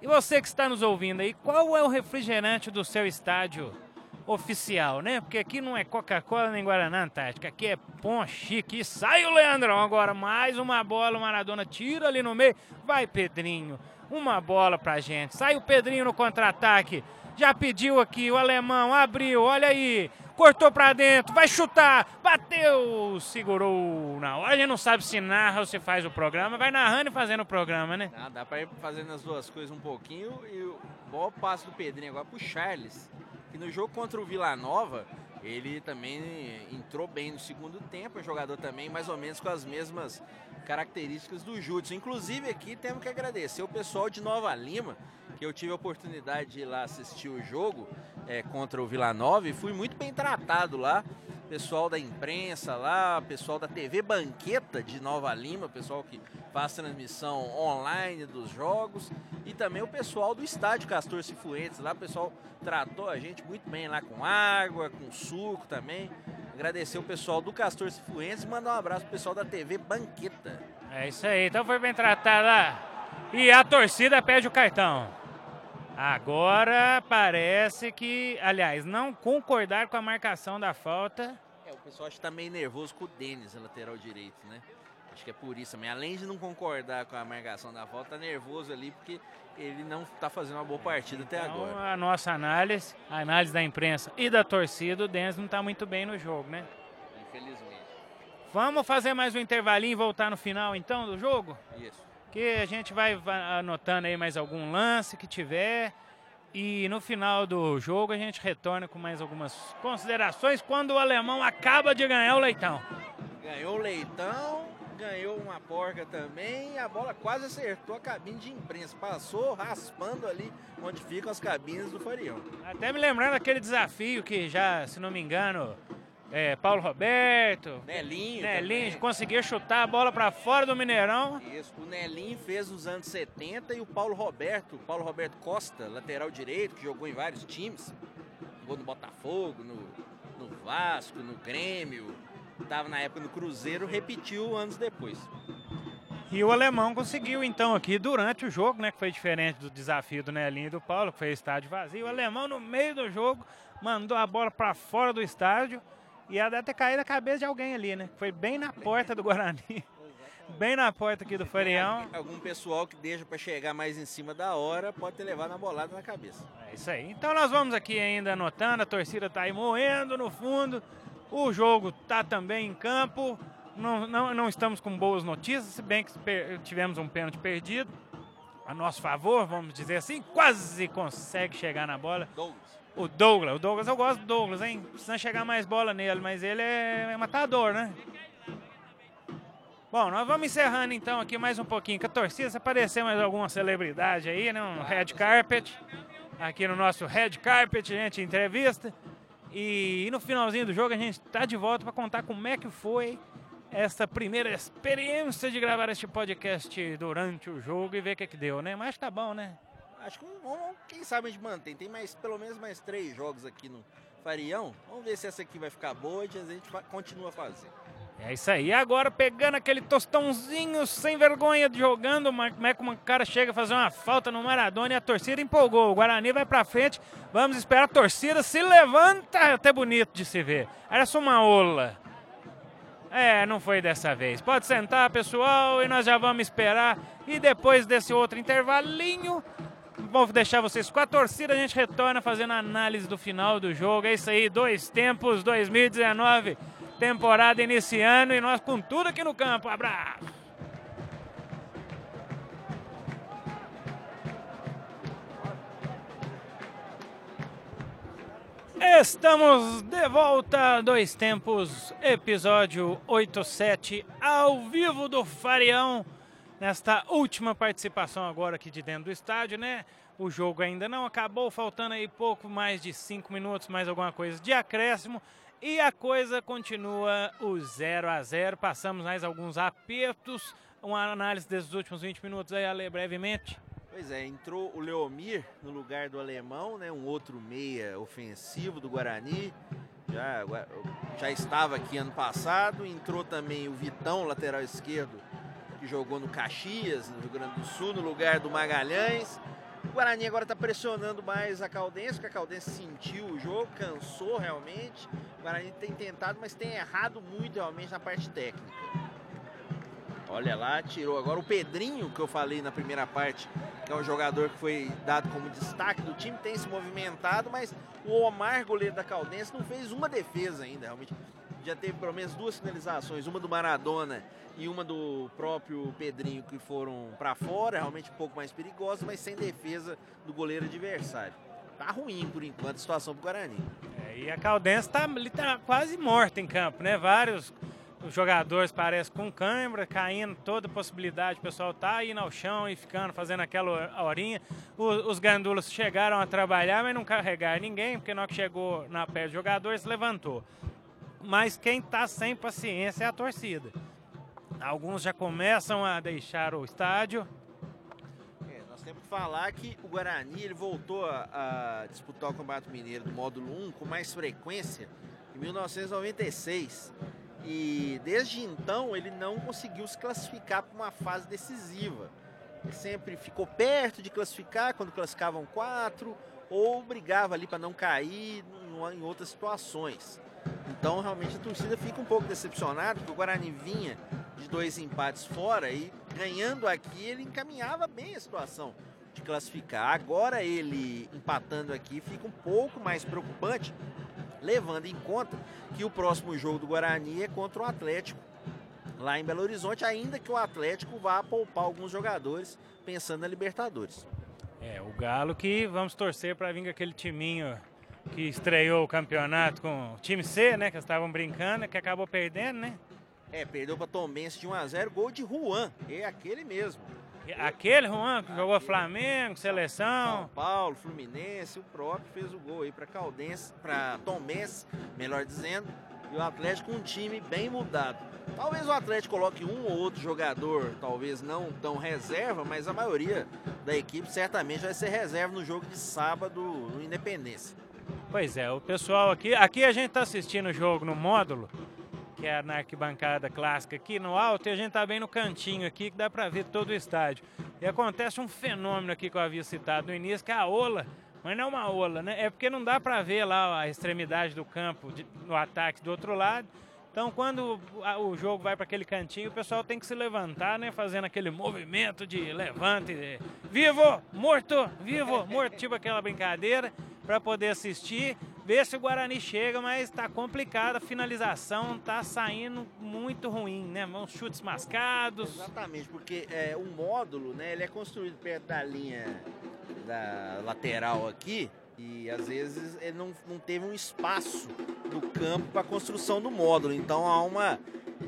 e você que está nos ouvindo aí, qual é o refrigerante do seu estádio oficial, né? Porque aqui não é Coca-Cola nem Guaraná Antártica, aqui é Ponchique. E sai o Leandrão agora, mais uma bola, o Maradona tira ali no meio, vai Pedrinho, uma bola pra gente. Sai o Pedrinho no contra-ataque, já pediu aqui, o alemão abriu, olha aí, cortou pra dentro, vai chutar, bateu, segurou na hora. A gente não sabe se narra ou se faz o programa, vai narrando e fazendo o programa, né? Ah, dá pra ir fazendo as duas coisas um pouquinho e o bom passo do Pedrinho agora pro Charles, que no jogo contra o Vila Nova Ele também entrou bem no segundo tempo, é jogador também mais ou menos com as mesmas características do Júlio. Inclusive aqui temos que agradecer o pessoal de Nova Lima, que eu tive a oportunidade de ir lá assistir o jogo é, contra o Vila Nova e fui muito bem tratado lá. Pessoal da imprensa lá, pessoal da TV Banqueta de Nova Lima, pessoal que faz transmissão online dos jogos e também o pessoal do estádio Castor Cifuentes lá, o pessoal tratou a gente muito bem lá com água, com suco também. Agradecer o pessoal do Castor Cifuentes e mandar um abraço pro pessoal da TV Banqueta. É isso aí, então foi bem tratado lá. E a torcida pede o cartão. Agora parece que, aliás, não concordar com a marcação da falta. É, o pessoal acho que tá meio nervoso com o Denis, lateral direito, né? Acho que é por isso também. Além de não concordar com a marcação da falta, tá nervoso ali porque ele não está fazendo uma boa partida até então, agora. A nossa análise, a análise da imprensa e da torcida, o Denis não está muito bem no jogo, né? Infelizmente. Vamos fazer mais um intervalinho e voltar no final então do jogo? Isso que a gente vai anotando aí mais algum lance que tiver. E no final do jogo a gente retorna com mais algumas considerações quando o alemão acaba de ganhar o leitão. Ganhou o leitão, ganhou uma porca também e a bola quase acertou a cabine de imprensa. Passou raspando ali onde ficam as cabines do Farião. Até me lembrando aquele desafio que já, se não me engano, é, Paulo Roberto, Nelinho, Nelinho conseguiu chutar a bola para fora do Mineirão. Isso, o Nelinho fez nos anos 70 e o Paulo Roberto, Paulo Roberto Costa, lateral direito, que jogou em vários times, jogou no Botafogo, no, no Vasco, no Grêmio, estava na época no Cruzeiro, repetiu anos depois. E o alemão conseguiu então aqui durante o jogo, né, que foi diferente do desafio do Nelinho e do Paulo, que foi estádio vazio. O alemão no meio do jogo mandou a bola para fora do estádio e ela deve ter caído a cabeça de alguém ali, né? Foi bem na porta do Guarani. bem na porta aqui do Farião. Algum pessoal que deixa para chegar mais em cima da hora pode ter levado uma bolada na cabeça. É isso aí. Então nós vamos aqui ainda anotando, a torcida tá aí moendo no fundo. O jogo tá também em campo. Não, não, não estamos com boas notícias, se bem que tivemos um pênalti perdido. A nosso favor, vamos dizer assim, quase consegue chegar na bola. Douglas. O Douglas, o Douglas, eu gosto do Douglas, hein? Precisa chegar mais bola nele, mas ele é, é matador, né? Bom, nós vamos encerrando então aqui mais um pouquinho com a torcida. Se aparecer mais alguma celebridade aí, né? Um red carpet. Aqui no nosso red carpet, gente entrevista. E, e no finalzinho do jogo a gente tá de volta para contar como é que foi essa primeira experiência de gravar este podcast durante o jogo e ver o que, que deu, né? Mas tá bom, né? Acho que vamos, quem sabe a gente mantém. Tem mais, pelo menos mais três jogos aqui no Farião. Vamos ver se essa aqui vai ficar boa e a gente continua fazendo. É isso aí. Agora pegando aquele tostãozinho sem vergonha jogando, como é que um cara chega a fazer uma falta no Maradona e a torcida empolgou. O Guarani vai pra frente. Vamos esperar a torcida se levanta. É até bonito de se ver. Era só uma ola. É, não foi dessa vez. Pode sentar, pessoal, e nós já vamos esperar. E depois desse outro intervalinho, Vou deixar vocês com a torcida. A gente retorna fazendo a análise do final do jogo. É isso aí, dois tempos, 2019, temporada iniciando e nós com tudo aqui no campo. Abraço! Estamos de volta, dois tempos, episódio 87, ao vivo do Farião nesta última participação agora aqui de dentro do estádio, né? O jogo ainda não acabou, faltando aí pouco mais de cinco minutos, mais alguma coisa de acréscimo. E a coisa continua o 0 a 0 Passamos mais alguns apertos. Uma análise desses últimos 20 minutos aí, Ale, brevemente. Pois é, entrou o Leomir no lugar do alemão, né? Um outro meia ofensivo do Guarani. Já, já estava aqui ano passado. Entrou também o Vitão, lateral esquerdo, que jogou no Caxias, no Rio Grande do Sul, no lugar do Magalhães. O Guarani agora está pressionando mais a Caldense, porque a Caldense sentiu o jogo, cansou realmente. O Guarani tem tentado, mas tem errado muito realmente na parte técnica. Olha lá, tirou agora o Pedrinho, que eu falei na primeira parte, que é um jogador que foi dado como destaque do time, tem se movimentado, mas o Omar, goleiro da Caldense, não fez uma defesa ainda, realmente já teve pelo menos duas finalizações, uma do Maradona e uma do próprio Pedrinho que foram para fora, realmente um pouco mais perigosas, mas sem defesa do goleiro adversário. Tá ruim por enquanto a situação pro Guarani. É e a Caldense está tá quase morta em campo, né? Vários jogadores parecem com câimbra, caindo toda possibilidade. O pessoal tá indo ao chão e ficando, fazendo aquela horinha. Os, os chegaram a trabalhar, mas não carregaram ninguém, porque na hora que chegou na pé de jogador, se levantou. Mas quem está sem paciência é a torcida. Alguns já começam a deixar o estádio. É, nós temos que falar que o Guarani ele voltou a, a disputar o Campeonato Mineiro do módulo 1 com mais frequência em 1996. E desde então ele não conseguiu se classificar para uma fase decisiva. Ele sempre ficou perto de classificar quando classificavam quatro, ou brigava ali para não cair em outras situações. Então realmente a torcida fica um pouco decepcionada, porque o Guarani vinha de dois empates fora e ganhando aqui ele encaminhava bem a situação de classificar. Agora ele empatando aqui fica um pouco mais preocupante, levando em conta que o próximo jogo do Guarani é contra o Atlético lá em Belo Horizonte, ainda que o Atlético vá poupar alguns jogadores pensando na Libertadores. É, o Galo que vamos torcer para vir aquele timinho que estreou o campeonato com o time C, né, que estavam brincando, que acabou perdendo, né? É, perdeu para Tombense de 1 a 0, gol de Juan, é aquele mesmo. Aquele Juan que jogou Flamengo, seleção. São Paulo, Fluminense, o próprio fez o gol aí para Caldense, para Tombense, melhor dizendo. E o Atlético um time bem mudado. Talvez o Atlético coloque um ou outro jogador, talvez não tão reserva, mas a maioria da equipe certamente vai ser reserva no jogo de sábado no Independência. Pois é, o pessoal aqui, aqui a gente está assistindo o jogo no módulo que é na arquibancada clássica aqui no alto, e a gente tá bem no cantinho aqui, que dá para ver todo o estádio. E acontece um fenômeno aqui que eu havia citado no início, que é a ola, mas não é uma ola, né? É porque não dá para ver lá a extremidade do campo de, no ataque do outro lado. Então, quando o jogo vai para aquele cantinho, o pessoal tem que se levantar, né? Fazendo aquele movimento de levante, vivo, morto, vivo, morto, tipo aquela brincadeira, para poder assistir ver se o Guarani chega, mas está complicado. A finalização está saindo muito ruim, né? Uns chutes mascados. Exatamente, porque é, o módulo, né? Ele é construído perto da linha da lateral aqui e às vezes ele não, não teve um espaço no campo para a construção do módulo. Então há uma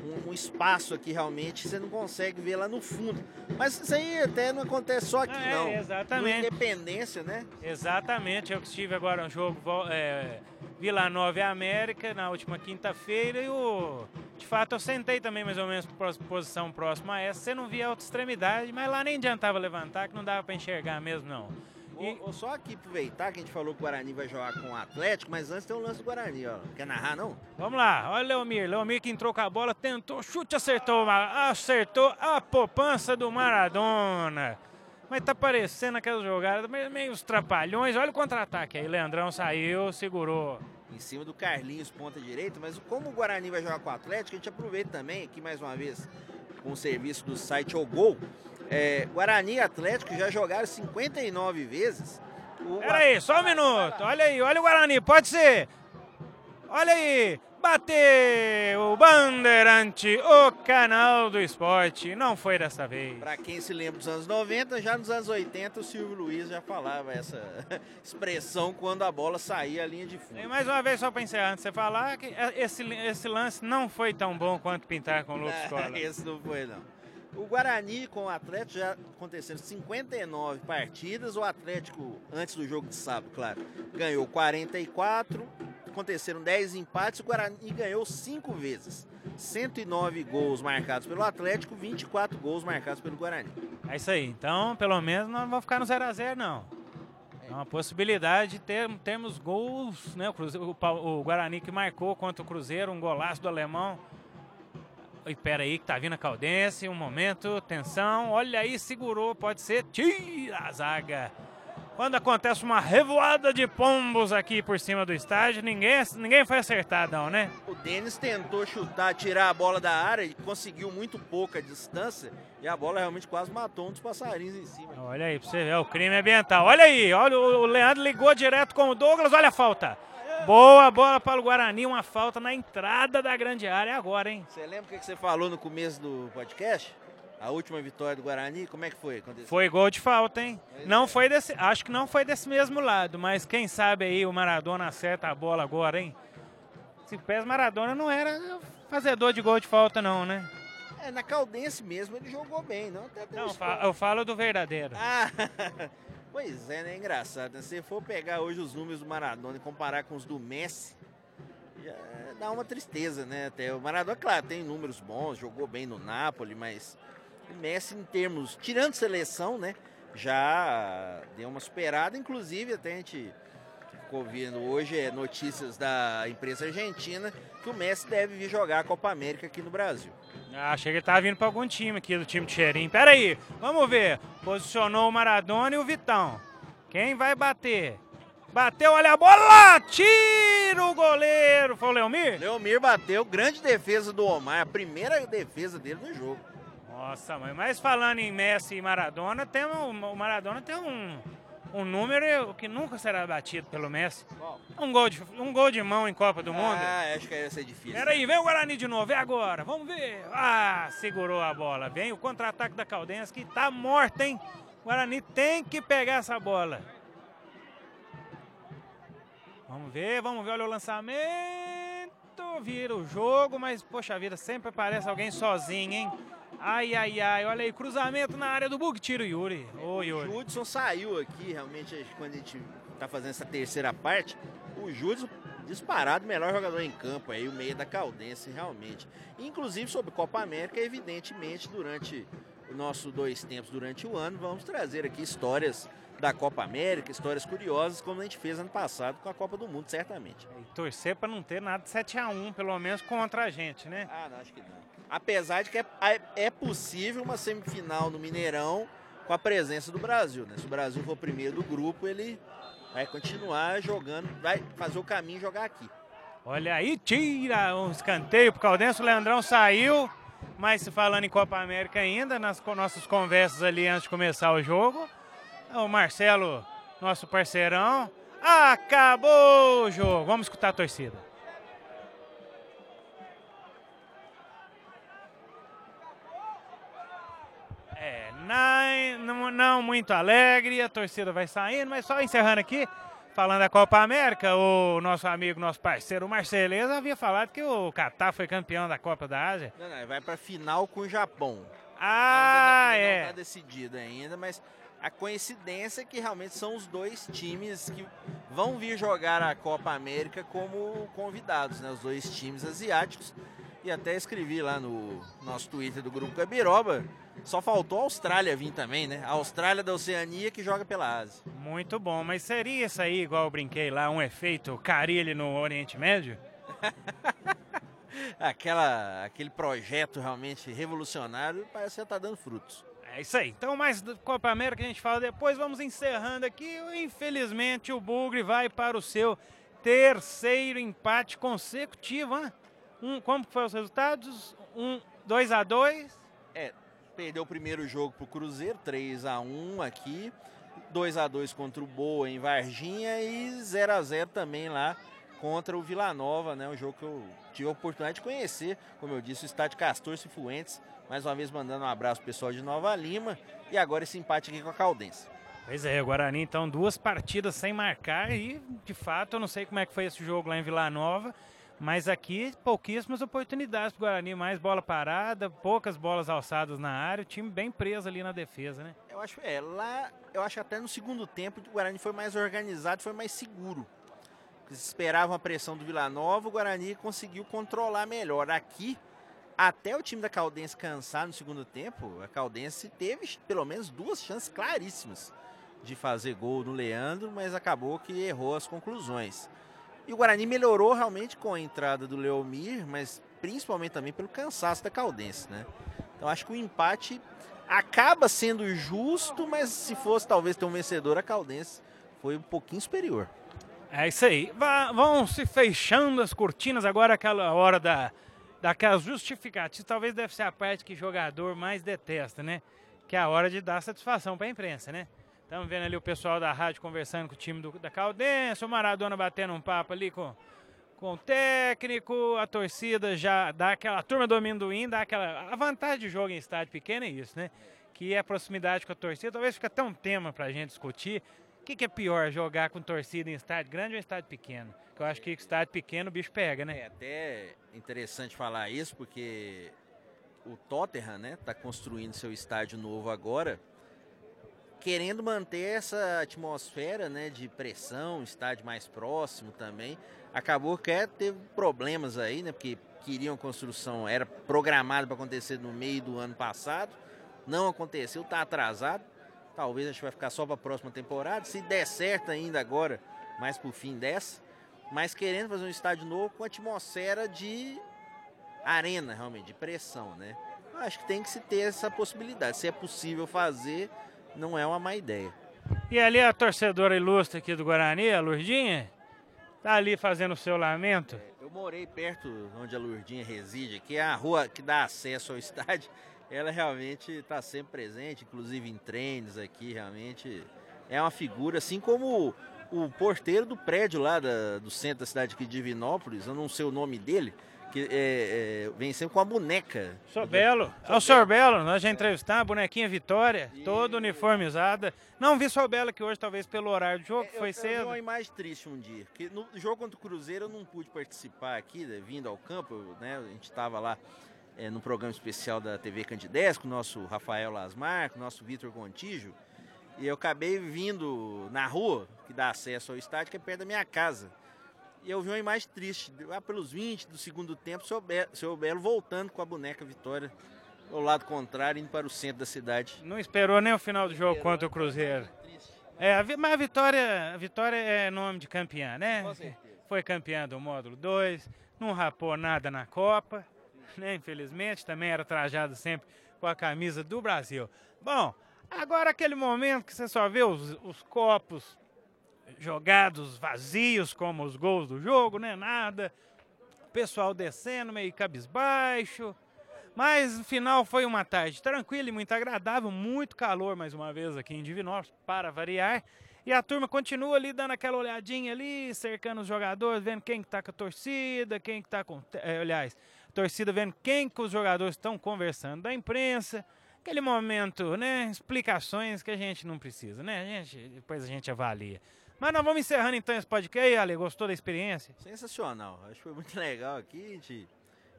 um, um, espaço aqui realmente, você não consegue ver lá no fundo. Mas isso aí até não acontece só aqui, é, não. Exatamente. No Independência, né? Exatamente. Eu estive agora no jogo é, Vila Nova e América na última quinta-feira e o. De fato, eu sentei também mais ou menos posição próxima a essa. Você não via a outra extremidade, mas lá nem adiantava levantar, que não dava para enxergar mesmo, não. E... Ou, só aqui aproveitar que a gente falou que o Guarani vai jogar com o Atlético, mas antes tem o lance do Guarani, ó. Quer narrar, não? Vamos lá, olha o Leomir. Leomir que entrou com a bola, tentou, chute, acertou. Acertou a poupança do Maradona. Mas tá parecendo aquela jogada, meio os trapalhões. Olha o contra-ataque aí. Leandrão saiu, segurou. Em cima do Carlinhos, ponta direita. Mas como o Guarani vai jogar com o Atlético, a gente aproveita também aqui mais uma vez com o serviço do site O Gol é, Guarani e Atlético já jogaram 59 vezes. Peraí, só um minuto. Olha aí, olha o Guarani, pode ser. Olha aí, bateu o Bandeirante, o canal do esporte. Não foi dessa vez. Para quem se lembra dos anos 90, já nos anos 80 o Silvio Luiz já falava essa expressão quando a bola saía a linha de fundo. E mais uma vez, só para encerrar, antes de você falar, que esse, esse lance não foi tão bom quanto pintar com o Lucas Cola. esse não foi, não. O Guarani com o Atlético já aconteceram 59 partidas. O Atlético, antes do jogo de sábado, claro, ganhou 44. Aconteceram 10 empates. O Guarani ganhou 5 vezes. 109 gols marcados pelo Atlético, 24 gols marcados pelo Guarani. É isso aí. Então, pelo menos, não vamos ficar no 0x0, não. É uma possibilidade de ter, termos gols, né? O, Cruzeiro, o, o Guarani que marcou contra o Cruzeiro, um golaço do alemão. Espera aí que tá vindo a Caldense, um momento, tensão, olha aí, segurou, pode ser, tira a zaga. Quando acontece uma revoada de pombos aqui por cima do estádio, ninguém, ninguém foi acertado não, né? O Denis tentou chutar, tirar a bola da área e conseguiu muito pouca distância e a bola realmente quase matou um dos passarinhos em cima. Olha aí, pra você ver, o crime ambiental. Olha aí, olha o Leandro ligou direto com o Douglas, olha a falta. Boa bola para o Guarani, uma falta na entrada da grande área agora, hein? Você lembra o que você falou no começo do podcast? A última vitória do Guarani, como é que foi? Aconteceu? Foi gol de falta, hein? Não foi desse, acho que não foi desse mesmo lado, mas quem sabe aí o Maradona acerta a bola agora, hein? Se pés Maradona não era fazedor de gol de falta não, né? É, na Caldense mesmo ele jogou bem, não? Até não, eu falo do verdadeiro. Ah, pois é, né? Engraçado. Né? Se for pegar hoje os números do Maradona e comparar com os do Messi, dá uma tristeza, né? Até o Maradona, claro, tem números bons, jogou bem no Napoli, mas o Messi, em termos, tirando seleção, né? Já deu uma superada, inclusive até a gente ficou vendo hoje é, notícias da imprensa argentina que o Messi deve vir jogar a Copa América aqui no Brasil. Ah, achei que ele tava vindo para algum time aqui do time de Cheirinho. Pera aí, vamos ver. Posicionou o Maradona e o Vitão. Quem vai bater? Bateu, olha a bola! Tira o goleiro! Foi o Leomir? Leomir bateu, grande defesa do Omar, a primeira defesa dele no jogo. Nossa, mãe, mas falando em Messi e Maradona, tem um, o Maradona tem um, um número que nunca será batido pelo Messi. Um gol, de, um gol de mão em Copa do Mundo. Ah, acho que ia ser difícil. Peraí, vem o Guarani de novo, é agora, vamos ver. Ah, segurou a bola. Vem o contra-ataque da Caldense que tá morta, hein? O Guarani tem que pegar essa bola. Vamos ver, vamos ver, olha o lançamento. Vira o jogo, mas poxa vida, sempre aparece alguém sozinho, hein? Ai, ai, ai, olha aí, cruzamento na área do Bug, tira o Yuri. Ô, Yuri. O Judson saiu aqui, realmente, quando a gente tá fazendo essa terceira parte. O Judson disparado melhor jogador em campo aí, o meio da Caldense, realmente. Inclusive sobre Copa América, evidentemente, durante o nosso dois tempos durante o ano, vamos trazer aqui histórias da Copa América, histórias curiosas, como a gente fez ano passado com a Copa do Mundo, certamente. E torcer para não ter nada de 7 a 1 pelo menos contra a gente, né? Ah, não, acho que não. Apesar de que é, é possível uma semifinal no Mineirão com a presença do Brasil, né? Se o Brasil for primeiro do grupo, ele vai continuar jogando, vai fazer o caminho jogar aqui. Olha aí, tira um escanteio pro Caldense, o Leandrão saiu, mas falando em Copa América ainda, nas nossas conversas ali antes de começar o jogo, o Marcelo, nosso parceirão, acabou o jogo. Vamos escutar a torcida. não, não muito alegre, a torcida vai saindo, mas só encerrando aqui, falando da Copa América, o nosso amigo, nosso parceiro Marceleza havia falado que o Catar foi campeão da Copa da Ásia. Não, não, vai para final com o Japão. Ah, ainda não, é. Não está decidido ainda, mas a coincidência é que realmente são os dois times que vão vir jogar a Copa América como convidados, né? Os dois times asiáticos. E até escrevi lá no nosso Twitter do Grupo Gabiroba só faltou a Austrália vir também, né? A Austrália da Oceania que joga pela Ásia. Muito bom, mas seria isso aí, igual eu brinquei lá, um efeito Carilli no Oriente Médio? Aquela, aquele projeto realmente revolucionário parece que está dando frutos. É isso aí. Então, mais Copa América a gente fala depois. Vamos encerrando aqui. Infelizmente, o Bugre vai para o seu terceiro empate consecutivo. Hein? Um, como foram os resultados? Um, 2 a 2 É, Perdeu o primeiro jogo para o Cruzeiro, 3 a 1 aqui. 2 a 2 contra o Boa em Varginha e 0 a 0 também lá contra o Vila Nova, né? Um jogo que eu tive a oportunidade de conhecer, como eu disse, o estádio Castor Cifuentes. Mais uma vez mandando um abraço pessoal de Nova Lima e agora esse empate aqui com a Caldense. Pois é, o Guarani então duas partidas sem marcar e de fato eu não sei como é que foi esse jogo lá em Vila Nova. Mas aqui, pouquíssimas oportunidades para o Guarani, mais bola parada, poucas bolas alçadas na área, o time bem preso ali na defesa, né? Eu acho, é, lá, eu acho até no segundo tempo o Guarani foi mais organizado, foi mais seguro. Eles esperavam a pressão do Vila Nova, o Guarani conseguiu controlar melhor. Aqui, até o time da Caldense cansar no segundo tempo, a Caldense teve pelo menos duas chances claríssimas de fazer gol no Leandro, mas acabou que errou as conclusões. E o Guarani melhorou realmente com a entrada do Leomir, mas principalmente também pelo cansaço da Caldense, né? Então acho que o empate acaba sendo justo, mas se fosse talvez ter um vencedor, a Caldense foi um pouquinho superior. É isso aí. vão se fechando as cortinas agora, aquela hora da, daquelas justificativas. Talvez deve ser a parte que jogador mais detesta, né? Que é a hora de dar satisfação para a imprensa, né? Estamos vendo ali o pessoal da rádio conversando com o time do, da Caldense, o Maradona batendo um papo ali com, com o técnico, a torcida já dá aquela a turma do amendoim, dá aquela. A vantagem de jogo em estádio pequeno é isso, né? Que é a proximidade com a torcida. Talvez fique até um tema pra gente discutir. O que, que é pior, jogar com torcida em estádio grande ou em estádio pequeno? Que eu acho que estádio pequeno o bicho pega, né? É até interessante falar isso, porque o Tottenham, né, tá construindo seu estádio novo agora, querendo manter essa atmosfera, né, de pressão, estádio mais próximo também. Acabou que é, teve problemas aí, né, porque queriam construção, era programado para acontecer no meio do ano passado, não aconteceu, tá atrasado. Talvez a gente vai ficar só para a próxima temporada, se der certo ainda agora, mais pro fim dessa, mas querendo fazer um estádio novo com atmosfera de arena, realmente, de pressão, né? Acho que tem que se ter essa possibilidade. Se é possível fazer, não é uma má ideia. E ali a torcedora ilustre aqui do Guarani, a Lurdinha, tá ali fazendo o seu lamento. É, eu morei perto onde a Lurdinha reside, que é a rua que dá acesso ao estádio. Ela realmente está sempre presente, inclusive em treinos aqui, realmente é uma figura, assim como o, porteiro do prédio lá da, do centro da cidade aqui de Divinópolis, eu não sei o nome dele, que é, é, vem sempre com a boneca. Sorbelo. É o Sorbelo, nós já entrevistamos, a bonequinha Vitória, e... toda uniformizada. Não vi Sorbelo que hoje, talvez pelo horário do jogo, é, foi eu, cedo. Eu uma imagem triste um dia, que no jogo contra o Cruzeiro eu não pude participar aqui, né, vindo ao campo, né, a gente estava lá é, no programa especial da TV Candidez, com o nosso Rafael Lasmar, com o nosso Vitor Contígio, e eu acabei vindo na rua, que dá acesso ao estádio, que é perto da minha casa. E eu vi uma imagem triste, lá pelos 20 do segundo tempo, seu Belo, seu Belo voltando com a boneca Vitória ao lado contrário, indo para o centro da cidade. Não esperou nem o final do jogo contra o Cruzeiro. É, mas a Vitória, a Vitória é nome de campeã, né? Foi campeã do módulo 2, não rapou nada na Copa, né? Infelizmente, também era trajado sempre com a camisa do Brasil. Bom, agora aquele momento que você só vê os, os copos jogados vazios como os gols do jogo, né? Nada. O pessoal descendo meio cabisbaixo. Mas no final foi uma tarde tranquila e muito agradável, muito calor mais uma vez aqui em Divinópolis, para variar. E a turma continua ali dando aquela olhadinha ali, cercando os jogadores, vendo quem que tá com a torcida, quem que tá com. É, aliás, torcida vendo quem que os jogadores estão conversando da imprensa. Aquele momento, né? Explicações que a gente não precisa, né? A gente, depois a gente avalia. Mas nós vamos encerrando então esse podcast. Ale, gostou da experiência? Sensacional. Acho que foi muito legal aqui. A gente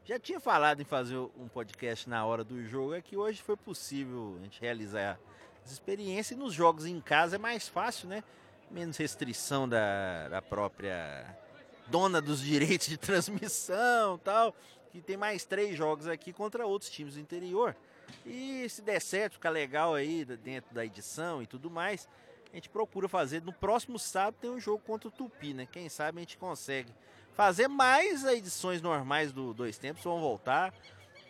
já tinha falado em fazer um podcast na hora do jogo. É que hoje foi possível a gente realizar essa experiência. E nos jogos em casa é mais fácil, né? Menos restrição da, da própria dona dos direitos de transmissão tal. Que tem mais três jogos aqui contra outros times do interior. E se der certo, ficar legal aí dentro da edição e tudo mais a gente procura fazer. No próximo sábado tem um jogo contra o Tupi, né? Quem sabe a gente consegue fazer mais edições normais do Dois Tempos, vão voltar.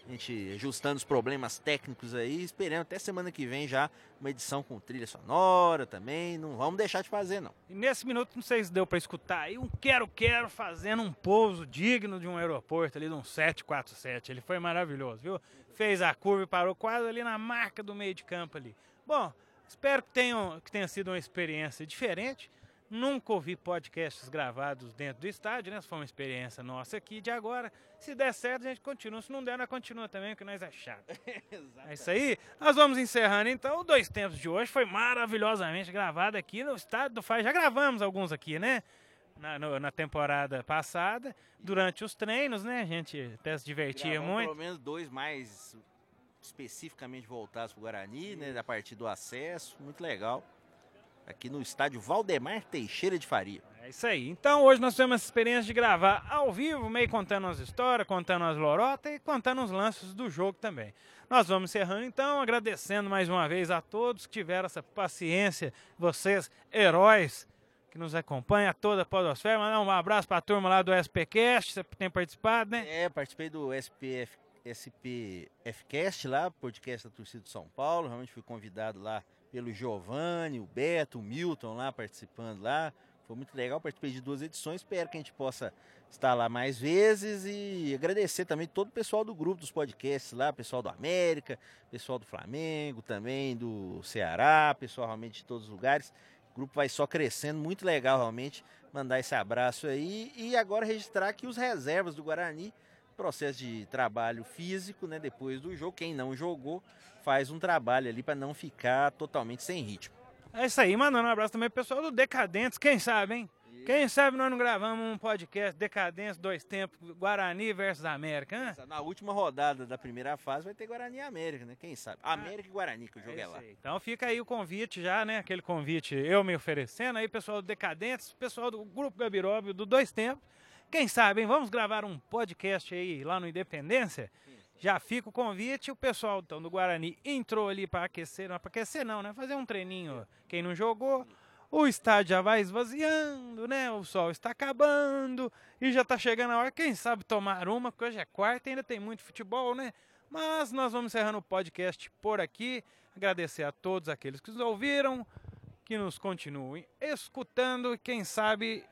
A gente ajustando os problemas técnicos aí, esperando até semana que vem já uma edição com trilha sonora também. Não vamos deixar de fazer, não. E nesse minuto, não sei se deu para escutar aí, um quero-quero fazendo um pouso digno de um aeroporto ali, de um 747. Ele foi maravilhoso, viu? Fez a curva e parou quase ali na marca do meio de campo ali. Bom, Espero que, tenham, que tenha sido uma experiência diferente. Nunca ouvi podcasts gravados dentro do estádio, né? Se foi uma experiência nossa aqui de agora. Se der certo, a gente continua. Se não der, nós continua também, porque nós é chato. é isso aí. Nós vamos encerrando então. O Dois Tempos de hoje foi maravilhosamente gravado aqui no estádio do Faz. Já gravamos alguns aqui, né? Na, no, na, temporada passada, durante os treinos, né? A gente até se divertia Gravamos muito. Pelo menos dois mais especificamente voltados para o Guarani, né, a partir do acesso, muito legal. Aqui no estádio Valdemar Teixeira de Faria. É isso aí. Então hoje nós temos essa experiência de gravar ao vivo, meio contando as histórias, contando as lorotas e contando os lances do jogo também. Nós vamos encerrando então, agradecendo mais uma vez a todos que tiveram essa paciência, vocês, heróis que nos acompanham, a toda a Podosfera. Mandar um abraço para a turma lá do SPCast, você tem participado, né? É, participei do SPF SPFcast lá, podcast da torcida de São Paulo. Realmente fui convidado lá pelo Giovanni, o Beto, o Milton lá participando lá. Foi muito legal, participei de duas edições. Espero que a gente possa estar lá mais vezes e agradecer também todo o pessoal do grupo dos podcasts lá, pessoal do América, pessoal do Flamengo também, do Ceará, pessoal realmente de todos os lugares O grupo vai só crescendo, muito legal realmente mandar esse abraço aí e agora registrar que os reservas do Guarani, processo de trabalho físico, né, depois do jogo, quem não jogou faz um trabalho ali para não ficar totalmente sem ritmo. É isso aí, mandando um abraço também pro pessoal do Decadentes, quem sabe, hein? Quem sabe nós não gravamos um podcast Decadência, dois tempos, Guarani versus América, hein? Na última rodada da primeira fase vai ter Guarani e América, né? Quem sabe? América e Guarani que o jogo é, é lá. Aí. Então fica aí o convite já, né? Aquele convite eu me oferecendo aí, pessoal do Decadentes, pessoal do Grupo Gabirob, do Dois Tempos. Quem sabe, hein? Vamos gravar um podcast aí lá no Independência? Já fica o convite, o pessoal então, do Guarani entrou ali para aquecer, não é para aquecer não, né? Fazer um treininho, quem não jogou, o estádio já vai esvaziando, né? O sol está acabando e já está chegando a hora, quem sabe, tomar uma, porque hoje é quarta e ainda tem muito futebol, né? Mas nós vamos encerrando o podcast por aqui. Agradecer a todos aqueles que nos ouviram, que nos continuem escutando e quem sabe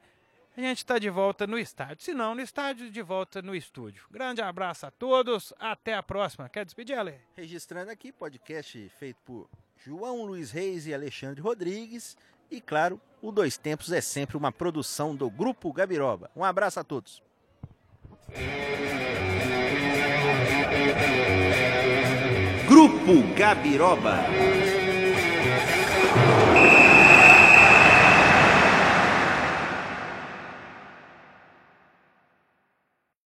a gente está de volta no estádio. Se não, no estádio, de volta no estúdio. Grande abraço a todos, até a próxima. Quer despedir, Ale? Registrando aqui, podcast feito por João Luiz Reis e Alexandre Rodrigues. E claro, o Dois Tempos é sempre uma produção do Grupo Gabiroba. Um abraço a todos. Grupo Gabiroba.